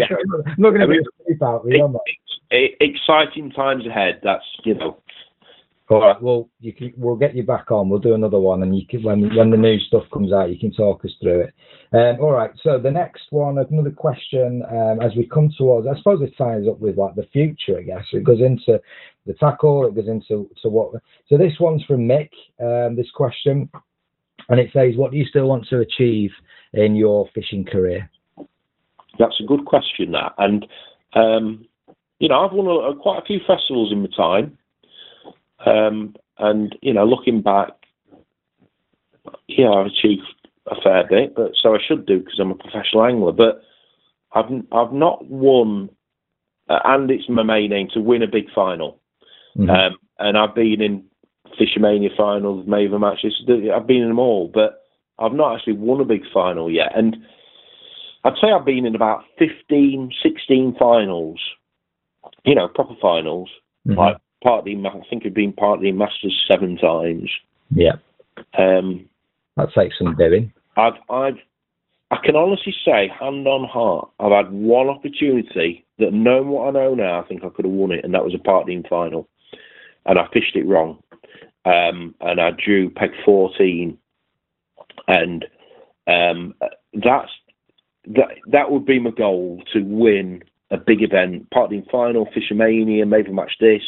S1: not going to be out. We know that.
S3: It's exciting times ahead. That's you know
S1: All right. Well, you can, we'll get you back on. We'll do another one, and you can when when the new stuff comes out, you can talk us through it. Um, all right. So the next one, another question. Um, as we come towards, I suppose it ties up with like the future. I guess it goes into the tackle. It goes into to what. So this one's from Mick. Um, this question, and it says, "What do you still want to achieve in your fishing career?"
S3: that's a good question. That and um, you know I've won a, a- quite a few festivals in my time, um, and you know looking back, yeah, I've achieved a fair bit, but so I should do because I'm a professional angler. But I've I've not won, uh, and it's my main aim to win a big final.
S1: Mhm.
S3: Um, and I've been in Fish O'Mania finals, Maver Match This. I've been in them all, but I've not actually won a big final yet. And I'd say I've been in about 15, 16 finals, you know, proper finals.
S1: Mhm.
S3: Like part of the, I think I've been partly Masters seven times.
S1: Yeah,
S3: Um,
S1: that takes some doing.
S3: I've, I've, I can honestly say, hand on heart, I've had one opportunity that, knowing what I know now, I think I could have won it, and that was a part team final, and I fished it wrong, um, and I drew peg fourteen, and um, that's that. That would be my goal to win a big event, part team final, Fishermania, Maver Match This,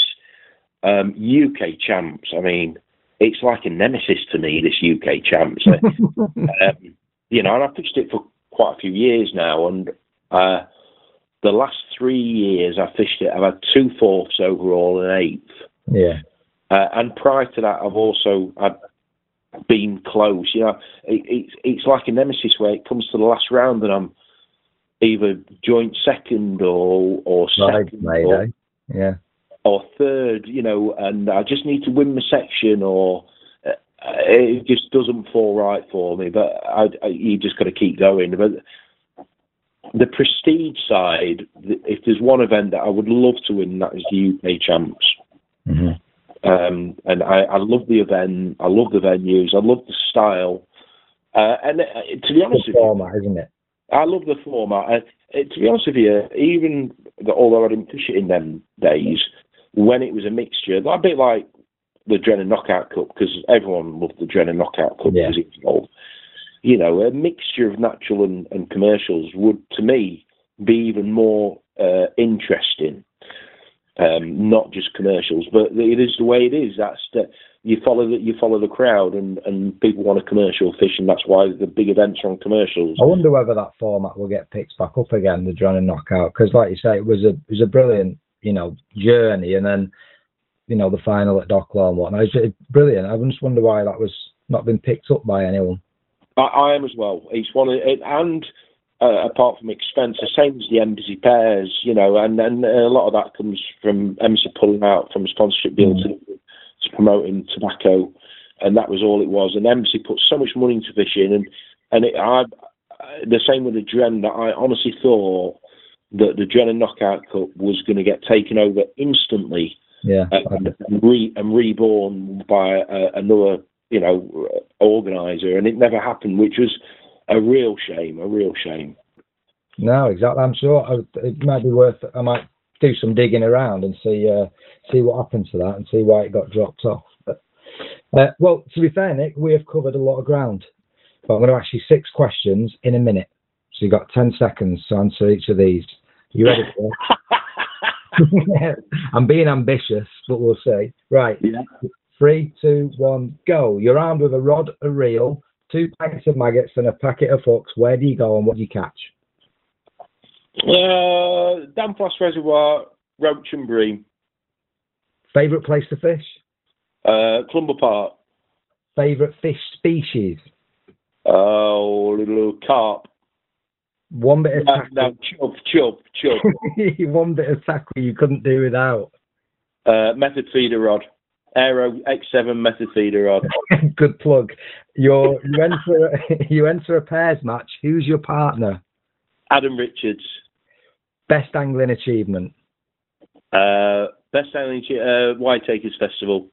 S3: um, UK champs. I mean, it's like a nemesis to me. This UK champs. <laughs> um, you know, and I've fished it for quite a few years now, and uh, the last three years I've fished it, I've had two fourths overall and eighth.
S1: Yeah.
S3: Uh, and prior to that, I've also had been close. You know, it, it's it's like a nemesis where it comes to the last round, and I'm either joint second or or
S1: Right,
S3: second
S1: mate,
S3: or?
S1: Yeah.
S3: Or third. You know, and I just need to win my section, or uh, it just doesn't fall right for me. But I, I, you just got to keep going. But the prestige side, if there's one event that I would love to win, that is the UK champs.
S1: hmm
S3: Um, and I, I love the event. I love the venues. I love the style. Uh, and uh, to be honest you,
S1: format, isn't it?
S3: I love the format. Uh, to be honest with you, even the, although I didn't push it in them days, when it was a mixture, a bit like the Drennan Knockout Cup, because everyone loved the Drennan Knockout Cup
S1: Yeah.
S3: it involved, you know, a mixture of natural and, and commercials would, to me, be even more uh, interesting. Um, not just commercials, but it is the way it is. That's the, you follow the you follow the crowd, and, and people want a commercial fish, and that's why the big events are on commercials.
S1: I wonder whether that format will get picked back up again, the and Knockout, because like you say, it was a it was a brilliant, you know, journey, and then, you know, the final at Docklow and whatnot. It's brilliant. I just wonder why that was not been picked up by anyone.
S3: I, I am as well. It's one of it, and uh, apart from expense, the same as the embassy pairs, you know, and and a lot of that comes from embassy pulling out from a sponsorship deal to, to promoting tobacco, and that was all it was. And embassy put so much money into fishing, and and it, I the same with the Dren that I honestly thought that the and Knockout Cup was going to get taken over instantly
S1: Yeah.
S3: and, and, re, and reborn by uh, another, you know, organizer, and it never happened, which was a real shame, a real shame.
S1: No, exactly. I'm sure I, it might be worth. I might do some digging around and see uh, see what happened to that and see why it got dropped off. But, uh, well, to be fair, Nick, we have covered a lot of ground. But I'm going to ask you six questions in a minute. So you've got 10 seconds to answer each of these. You ready for? <laughs> I'm being ambitious, but we'll see. Right.
S3: Yeah.
S1: Three, two, one, go. You're armed with a rod, a reel, two packets of maggots, and a packet of hooks. Where do you go and what do you catch?
S3: Uh, Damflask Reservoir, Roach and Bream.
S1: Favourite place to fish?
S3: Uh, Clumber Park.
S1: Favourite fish species?
S3: Oh, little carp.
S1: One bit of
S3: No,
S1: tackle.
S3: no, chub, chub, chub.
S1: One bit of tackle you couldn't do without.
S3: uh, method feeder rod. Aero X7 method feeder rod. <laughs>
S1: Good plug. You're, you enter <laughs> you enter a pairs match. Who's your partner?
S3: Adam Richards.
S1: Best angling achievement.
S3: Uh, best selling uh, Whiteacres Festival.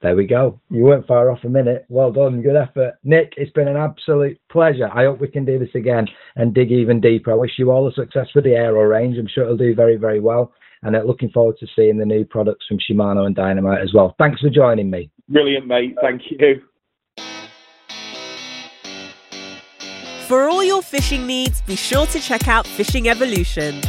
S1: There we go. You weren't far off a minute. Well done. Good effort. Nick, it's been an absolute pleasure. I hope we can do this again and dig even deeper. I wish you all the success with the aero range. I'm sure it'll do very, very well. And uh, looking forward to seeing the new products from Shimano and Dynamite as well. Thanks for joining me.
S3: Brilliant, mate. Thank you.
S5: For all your fishing needs, be sure to check out Fishing Evolution.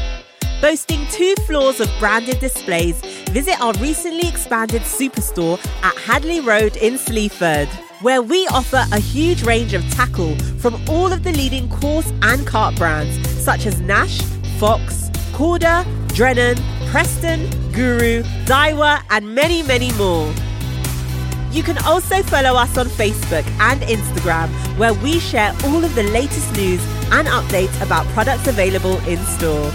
S5: Boasting two floors of branded displays, visit our recently expanded superstore at Hadley Road in Sleaford, where we offer a huge range of tackle from all of the leading coarse and cart brands such as Nash, Fox, Corda, Drennan, Preston, Guru, Daiwa, and many, many more. You can also follow us on Facebook and Instagram, where we share all of the latest news and updates about products available in store.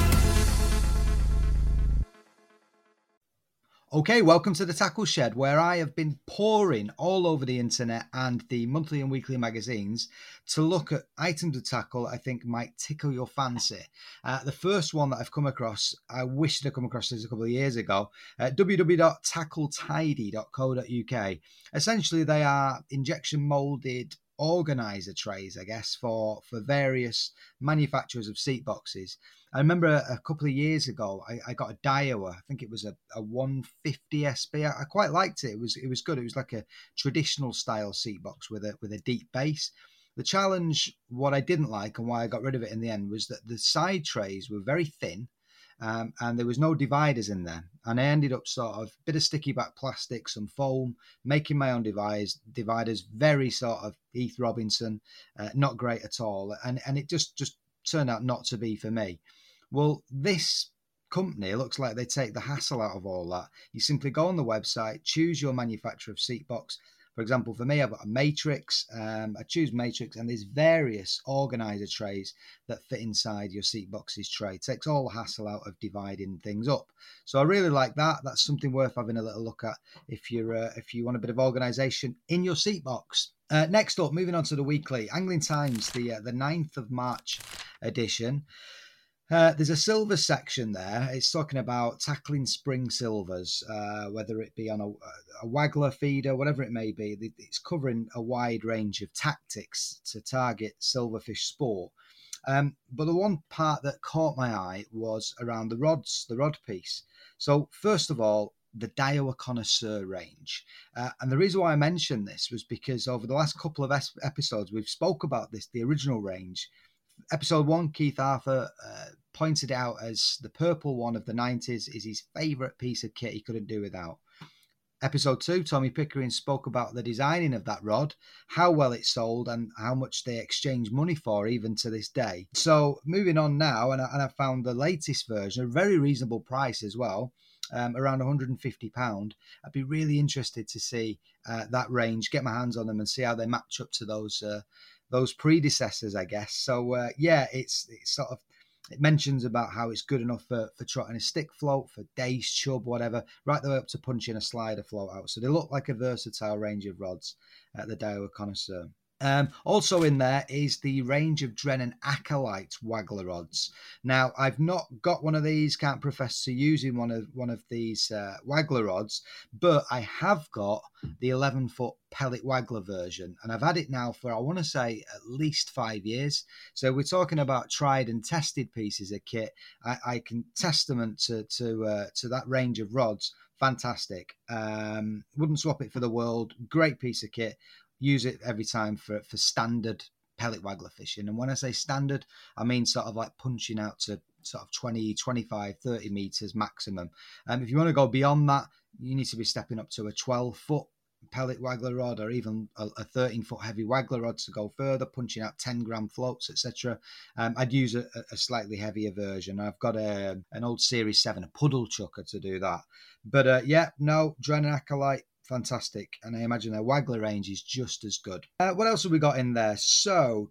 S6: Okay, welcome to the Tackle Shed, where I have been poring all over the internet and the monthly and weekly magazines to look at items of tackle I think might tickle your fancy. Uh, the first one that I've come across, I wish I'd come across this a couple of years ago, uh. Essentially, they are injection molded organizer trays, I guess, for for various manufacturers of seat boxes. I remember a, couple of years ago, I, I got a Daiwa. I think it was a, a 150 SB. I, I quite liked it. It was it was good. It was like a traditional style seat box with a with a deep base. The challenge, what I didn't like and why I got rid of it in the end, was that the side trays were very thin. Um, and there was no dividers in there. And I ended up sort of bit of sticky back plastic, some foam, making my own device, dividers, very sort of Heath Robinson, uh, not great at all. And and it just just turned out not to be for me. Well, this company looks like they take the hassle out of all that. You simply go on the website, choose your manufacturer of seat box. For example, for me, I've got a Matrix. Um, I choose Matrix, and there's various organizer trays that fit inside your seat box's tray. It takes all the hassle out of dividing things up. So I really like that. That's something worth having a little look at if you're uh, if you want a bit of organization in your seat box. Uh, next up, moving on to the weekly Angling Times, the uh, the 9th of March edition. Uh, there's a silver section there. It's talking about tackling spring silvers, uh, whether it be on a, a waggler feeder, whatever it may be. It's covering a wide range of tactics to target silverfish sport. Um, but the one part that caught my eye was around the rods, the rod piece. So first of all, the Daiwa Connoisseur range. Uh, and the reason why I mentioned this was because over the last couple of es- episodes, we've spoke about this, the original range. Episode one, Keith Arthur uh, pointed out as the purple one of the 90s is his favourite piece of kit he couldn't do without. Episode two, Tommy Pickering spoke about the designing of that rod, how well it sold, and how much they exchange money for even to this day. So, moving on now, and I, and I found the latest version, a very reasonable price as well, um, around 150 pound. I'd be really interested to see uh, that range, get my hands on them, and see how they match up to those uh, those predecessors, I guess. So uh, yeah, it's it's sort of it mentions about how it's good enough for, for trotting a stick float, for dace, chub, whatever, right the way up to punching a slider float out. So they look like a versatile range of rods at the Daiwa Connoisseur.
S1: Um, also in there is the range of Drennan Acolyte waggler rods. Now, I've not got one of these, can't profess to using one of one of these uh, waggler rods, but I have got the 11 foot pellet waggler version, and I've had it now for I want to say at least five years. So we're talking about tried and tested pieces of kit. I, I can testament to to uh, to that range of rods fantastic. Um, wouldn't swap it for the world. Great piece of kit use it every time for for standard pellet waggler fishing. And when I say standard, I mean sort of like punching out to sort of 20, 25, 30 meters maximum. Um, if you want to go beyond that, you need to be stepping up to a 12 foot pellet waggler rod or even a, a 13 foot heavy waggler rod to go further, punching out 10 gram floats, etc. Um, I'd use a, a, slightly heavier version. I've got a, an old Series 7, a puddle chucker to do that. But uh, yeah, no, Acolyte, fantastic. And I imagine their Waggler range is just as good. Uh, what else have we got in there? So,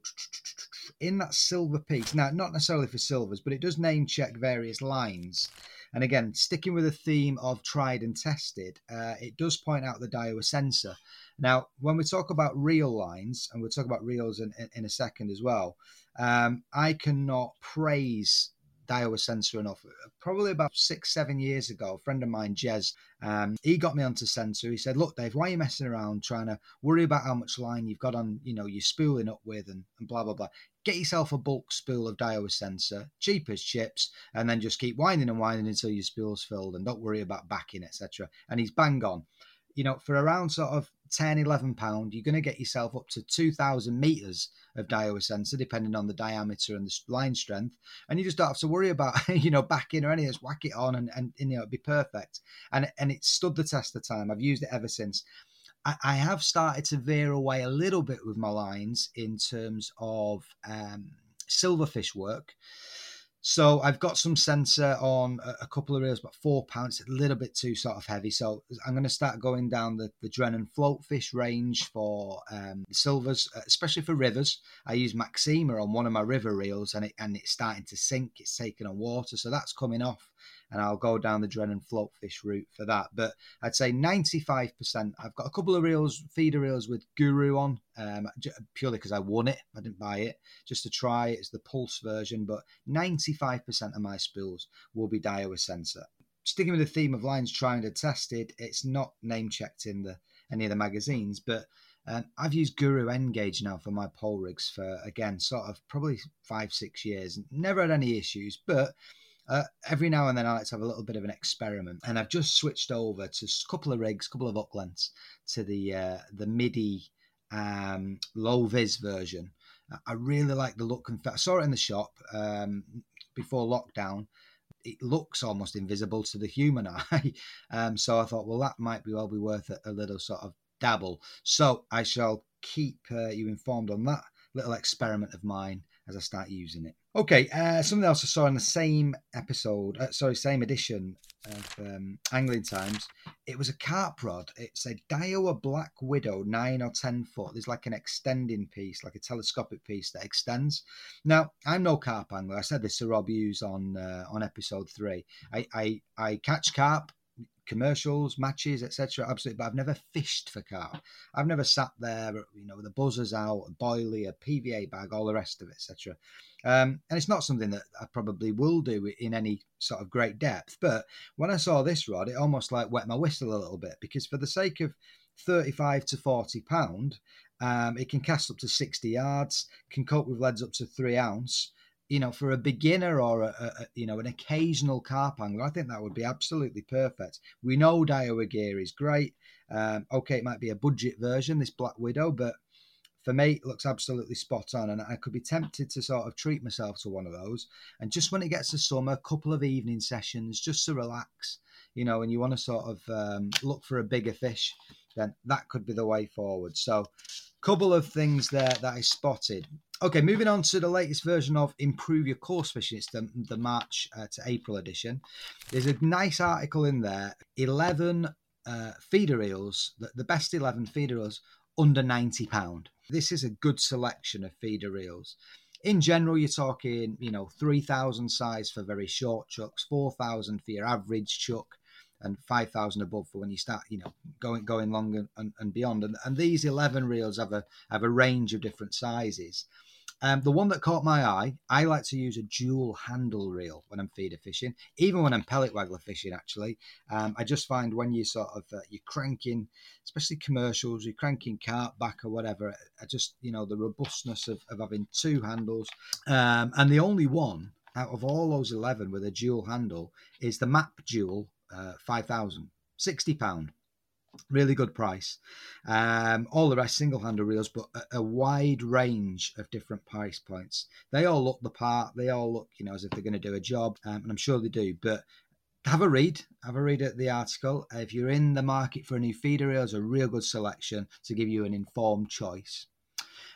S1: in that silver piece, now, not necessarily for silvers, but it does name check various lines. And again, sticking with the theme of tried and tested, uh, it does point out the Daiwa sensor. Now, when we talk about reel lines, and we'll talk about reels in, in, in a second as well, um, I cannot praise Daiwa sensor enough. Probably about six, seven years ago, a friend of mine, Jez, um, he got me onto sensor. He said, "Look, Dave, why are you messing around trying to worry about how much line you've got on, you know, you're spooling up with and, and blah blah blah? Get yourself a bulk spool of Daiwa sensor, cheap as chips, and then just keep winding and winding until your spool's filled, and don't worry about backing, etc." And he's bang on. You know, for around sort of 10, 11 pound, you're going to get yourself up to 2,000 meters of Daiwa sensor, depending on the diameter and the line strength. And you just don't have to worry about, <laughs> you know, backing or anything. Just whack it on and, and, and you know, it'd be perfect. And, and it stood the test of time. I've used it ever since. I, I have started to veer away a little bit with my lines in terms of um, silverfish work. So I've got some sensor on a, couple of reels, but four pounds, a little bit too sort of heavy. So I'm going to start going down the, the Drennan floatfish range for um, silvers, uh, especially for rivers. I use Maxima on one of my river reels and, it, and it's starting to sink. It's taking on water. So that's coming off and I'll go down the Drennan floatfish route for that. But I'd say 95%. I've got a couple of reels, feeder reels with Guru on, um, purely because I won it. I didn't buy it just to try. It's the Pulse version, but 95% of my spools will be Daiwa sensor. Sticking with the theme of lines trying to test it, it's not name checked in the any of the magazines, but um, I've used Guru N-Gage now for my pole rigs for again sort of probably five six years. Never had any issues, but uh, every now and then I like to have a little bit of an experiment, and I've just switched over to a couple of rigs, a couple of lengths to the uh, the MIDI um, low vis version. I really like the look and feel. I saw it in the shop um, before lockdown. It looks almost invisible to the human <laughs> eye, um, so I thought, well, that might be well be worth a, a little sort of dabble. So I shall keep uh, you informed on that little experiment of mine as I start using it. Okay, uh, something else I saw in the same episode, uh, sorry, same edition of um, Angling Times. It was a carp rod. It's a Daiwa Black Widow, nine or ten foot. There's like an extending piece, like a telescopic piece that extends. Now, I'm no carp angler. I said this to Rob Hughes on uh, on episode three. I, I I catch carp commercials, matches, etc. Absolutely, but I've never fished for carp. I've never sat there, you know, with the buzzers out, a boilie, a PVA bag, all the rest of it, etc. Um, and it's not something that I probably will do in any sort of great depth. But when I saw this rod, it almost like wet my whistle a little bit because for the sake of 35 to 40 pound, um, it can cast up to 60 yards, can cope with leads up to three ounce you know, for a beginner or a, a, you know an occasional carp angler, I think that would be absolutely perfect. We know Daiwa gear is great. Um, okay, it might be a budget version, this Black Widow, but for me, it looks absolutely spot on. And I could be tempted to sort of treat myself to one of those. And just when it gets to summer, a couple of evening sessions just to relax, you know, and you want to sort of um, look for a bigger fish, then that could be the way forward. So, couple of things there that I spotted. Okay, moving on to the latest version of Improve Your Coarse Fishing. It's the, the March uh, to April edition. There's a nice article in there 11 uh, feeder reels, the, the best 11 feeder reels under £90. This is a good selection of feeder reels. In general, you're talking, you know, 3,000 size for very short chucks, 4,000 for your average chuck,
S6: and 5,000 above for when you start, you know, going going long and, and, and beyond. And, and these 11 reels have a have a range of different sizes. Um, the one that caught my eye, I like to use a dual handle reel when I'm feeder fishing, even when I'm pellet waggler fishing. Actually, um, I just find when you sort of uh, you're cranking, especially commercials, you're cranking carp back or whatever. I just you know the robustness of, of having two handles, um, and the only one out of all those eleven with a dual handle is the Map Dual uh, five thousand. 60 pound really good price. Um, all the rest single handle reels, but a, a, wide range of different price points. They all look the part. They all look, you know, as if they're going to do a job, um, and I'm sure they do. But have a read. Have a read at the article. If you're in the market for a new feeder reel, a real good selection to give you an informed choice.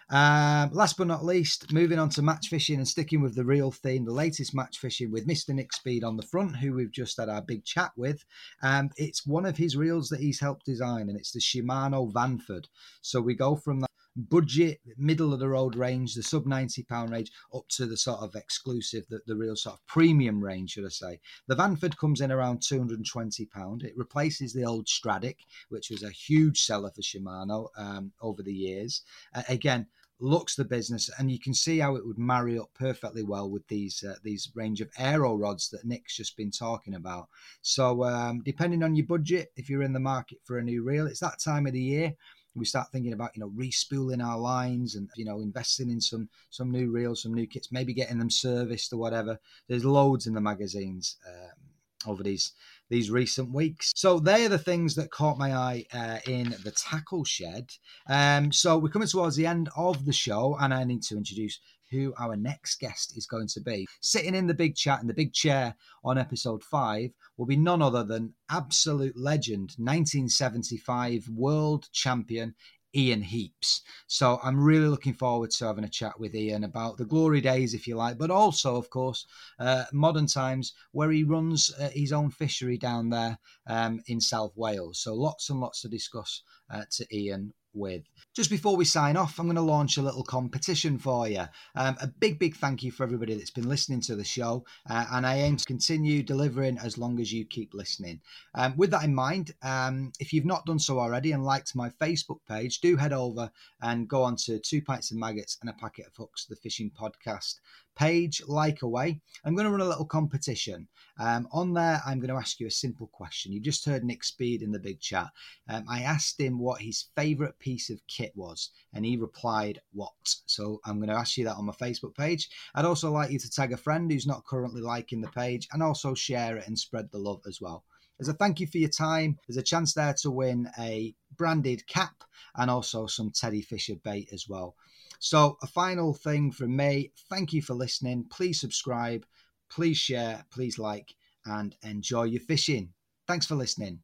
S6: Um, last but not least, moving on to match fishing and sticking with the reel theme, the latest match fishing with Mr. Nick Speed on the front, who we've just had our big chat with. Um, it's one of his reels that he's helped design, and it's the Shimano Vanford. So we go from budget, middle of the road range, the sub 90 pound range, up to the sort of exclusive, the, the real sort of premium range, should I say. The Vanford comes in around 220 pound. It replaces the old Stradic, which was a huge seller for Shimano um, over the years. Uh, again, looks the business, and you can see how it would marry up perfectly well with these uh, these range of aero rods that Nick's just been talking about. So, um, depending on your budget, if you're in the market for a new reel, it's that time of the year we start thinking about you know respooling our lines and you know investing in some some new reels, some new kits, maybe getting them serviced or whatever. There's loads in the magazines um, over these these recent weeks. So they are the things that caught my eye uh, in the tackle shed. Um, so we're coming towards the end of the show, and I need to introduce who our next guest is going to be. Sitting in the big chat in the big chair on episode five will be none other than absolute legend, 1975 world champion Ian Heaps. So I'm really looking forward to having a chat with Ian about the glory days, if you like, but also, of course, uh, modern times where he runs uh, his own fishery down there um, in South Wales. So lots and lots to discuss uh, to Ian with. Just before we sign off, I'm going to launch a little competition for you. Um, a big, big thank you for everybody that's been listening to the show, uh, and I aim to continue delivering as long as you keep listening. Um, with that in mind, um, if you've not done so already and liked my Facebook page, do head over and go on to Two Pints of Maggots and a Packet of Hooks, the fishing podcast page, like away. I'm going to run a little competition. Um, on there, I'm going to ask you a simple question. You just heard Nick Speed in the big chat. Um, I asked him what his favourite piece of kit was, and he replied, What? So I'm going to ask you that on my Facebook page. I'd also like you to tag a friend who's not currently liking the page and also share it and spread the love as well. As a thank you for your time, there's a chance there to win a branded cap and also some Teddy Fisher bait as well. So, a final thing from me thank you for listening. Please subscribe, please share, please like, and enjoy your fishing. Thanks for listening.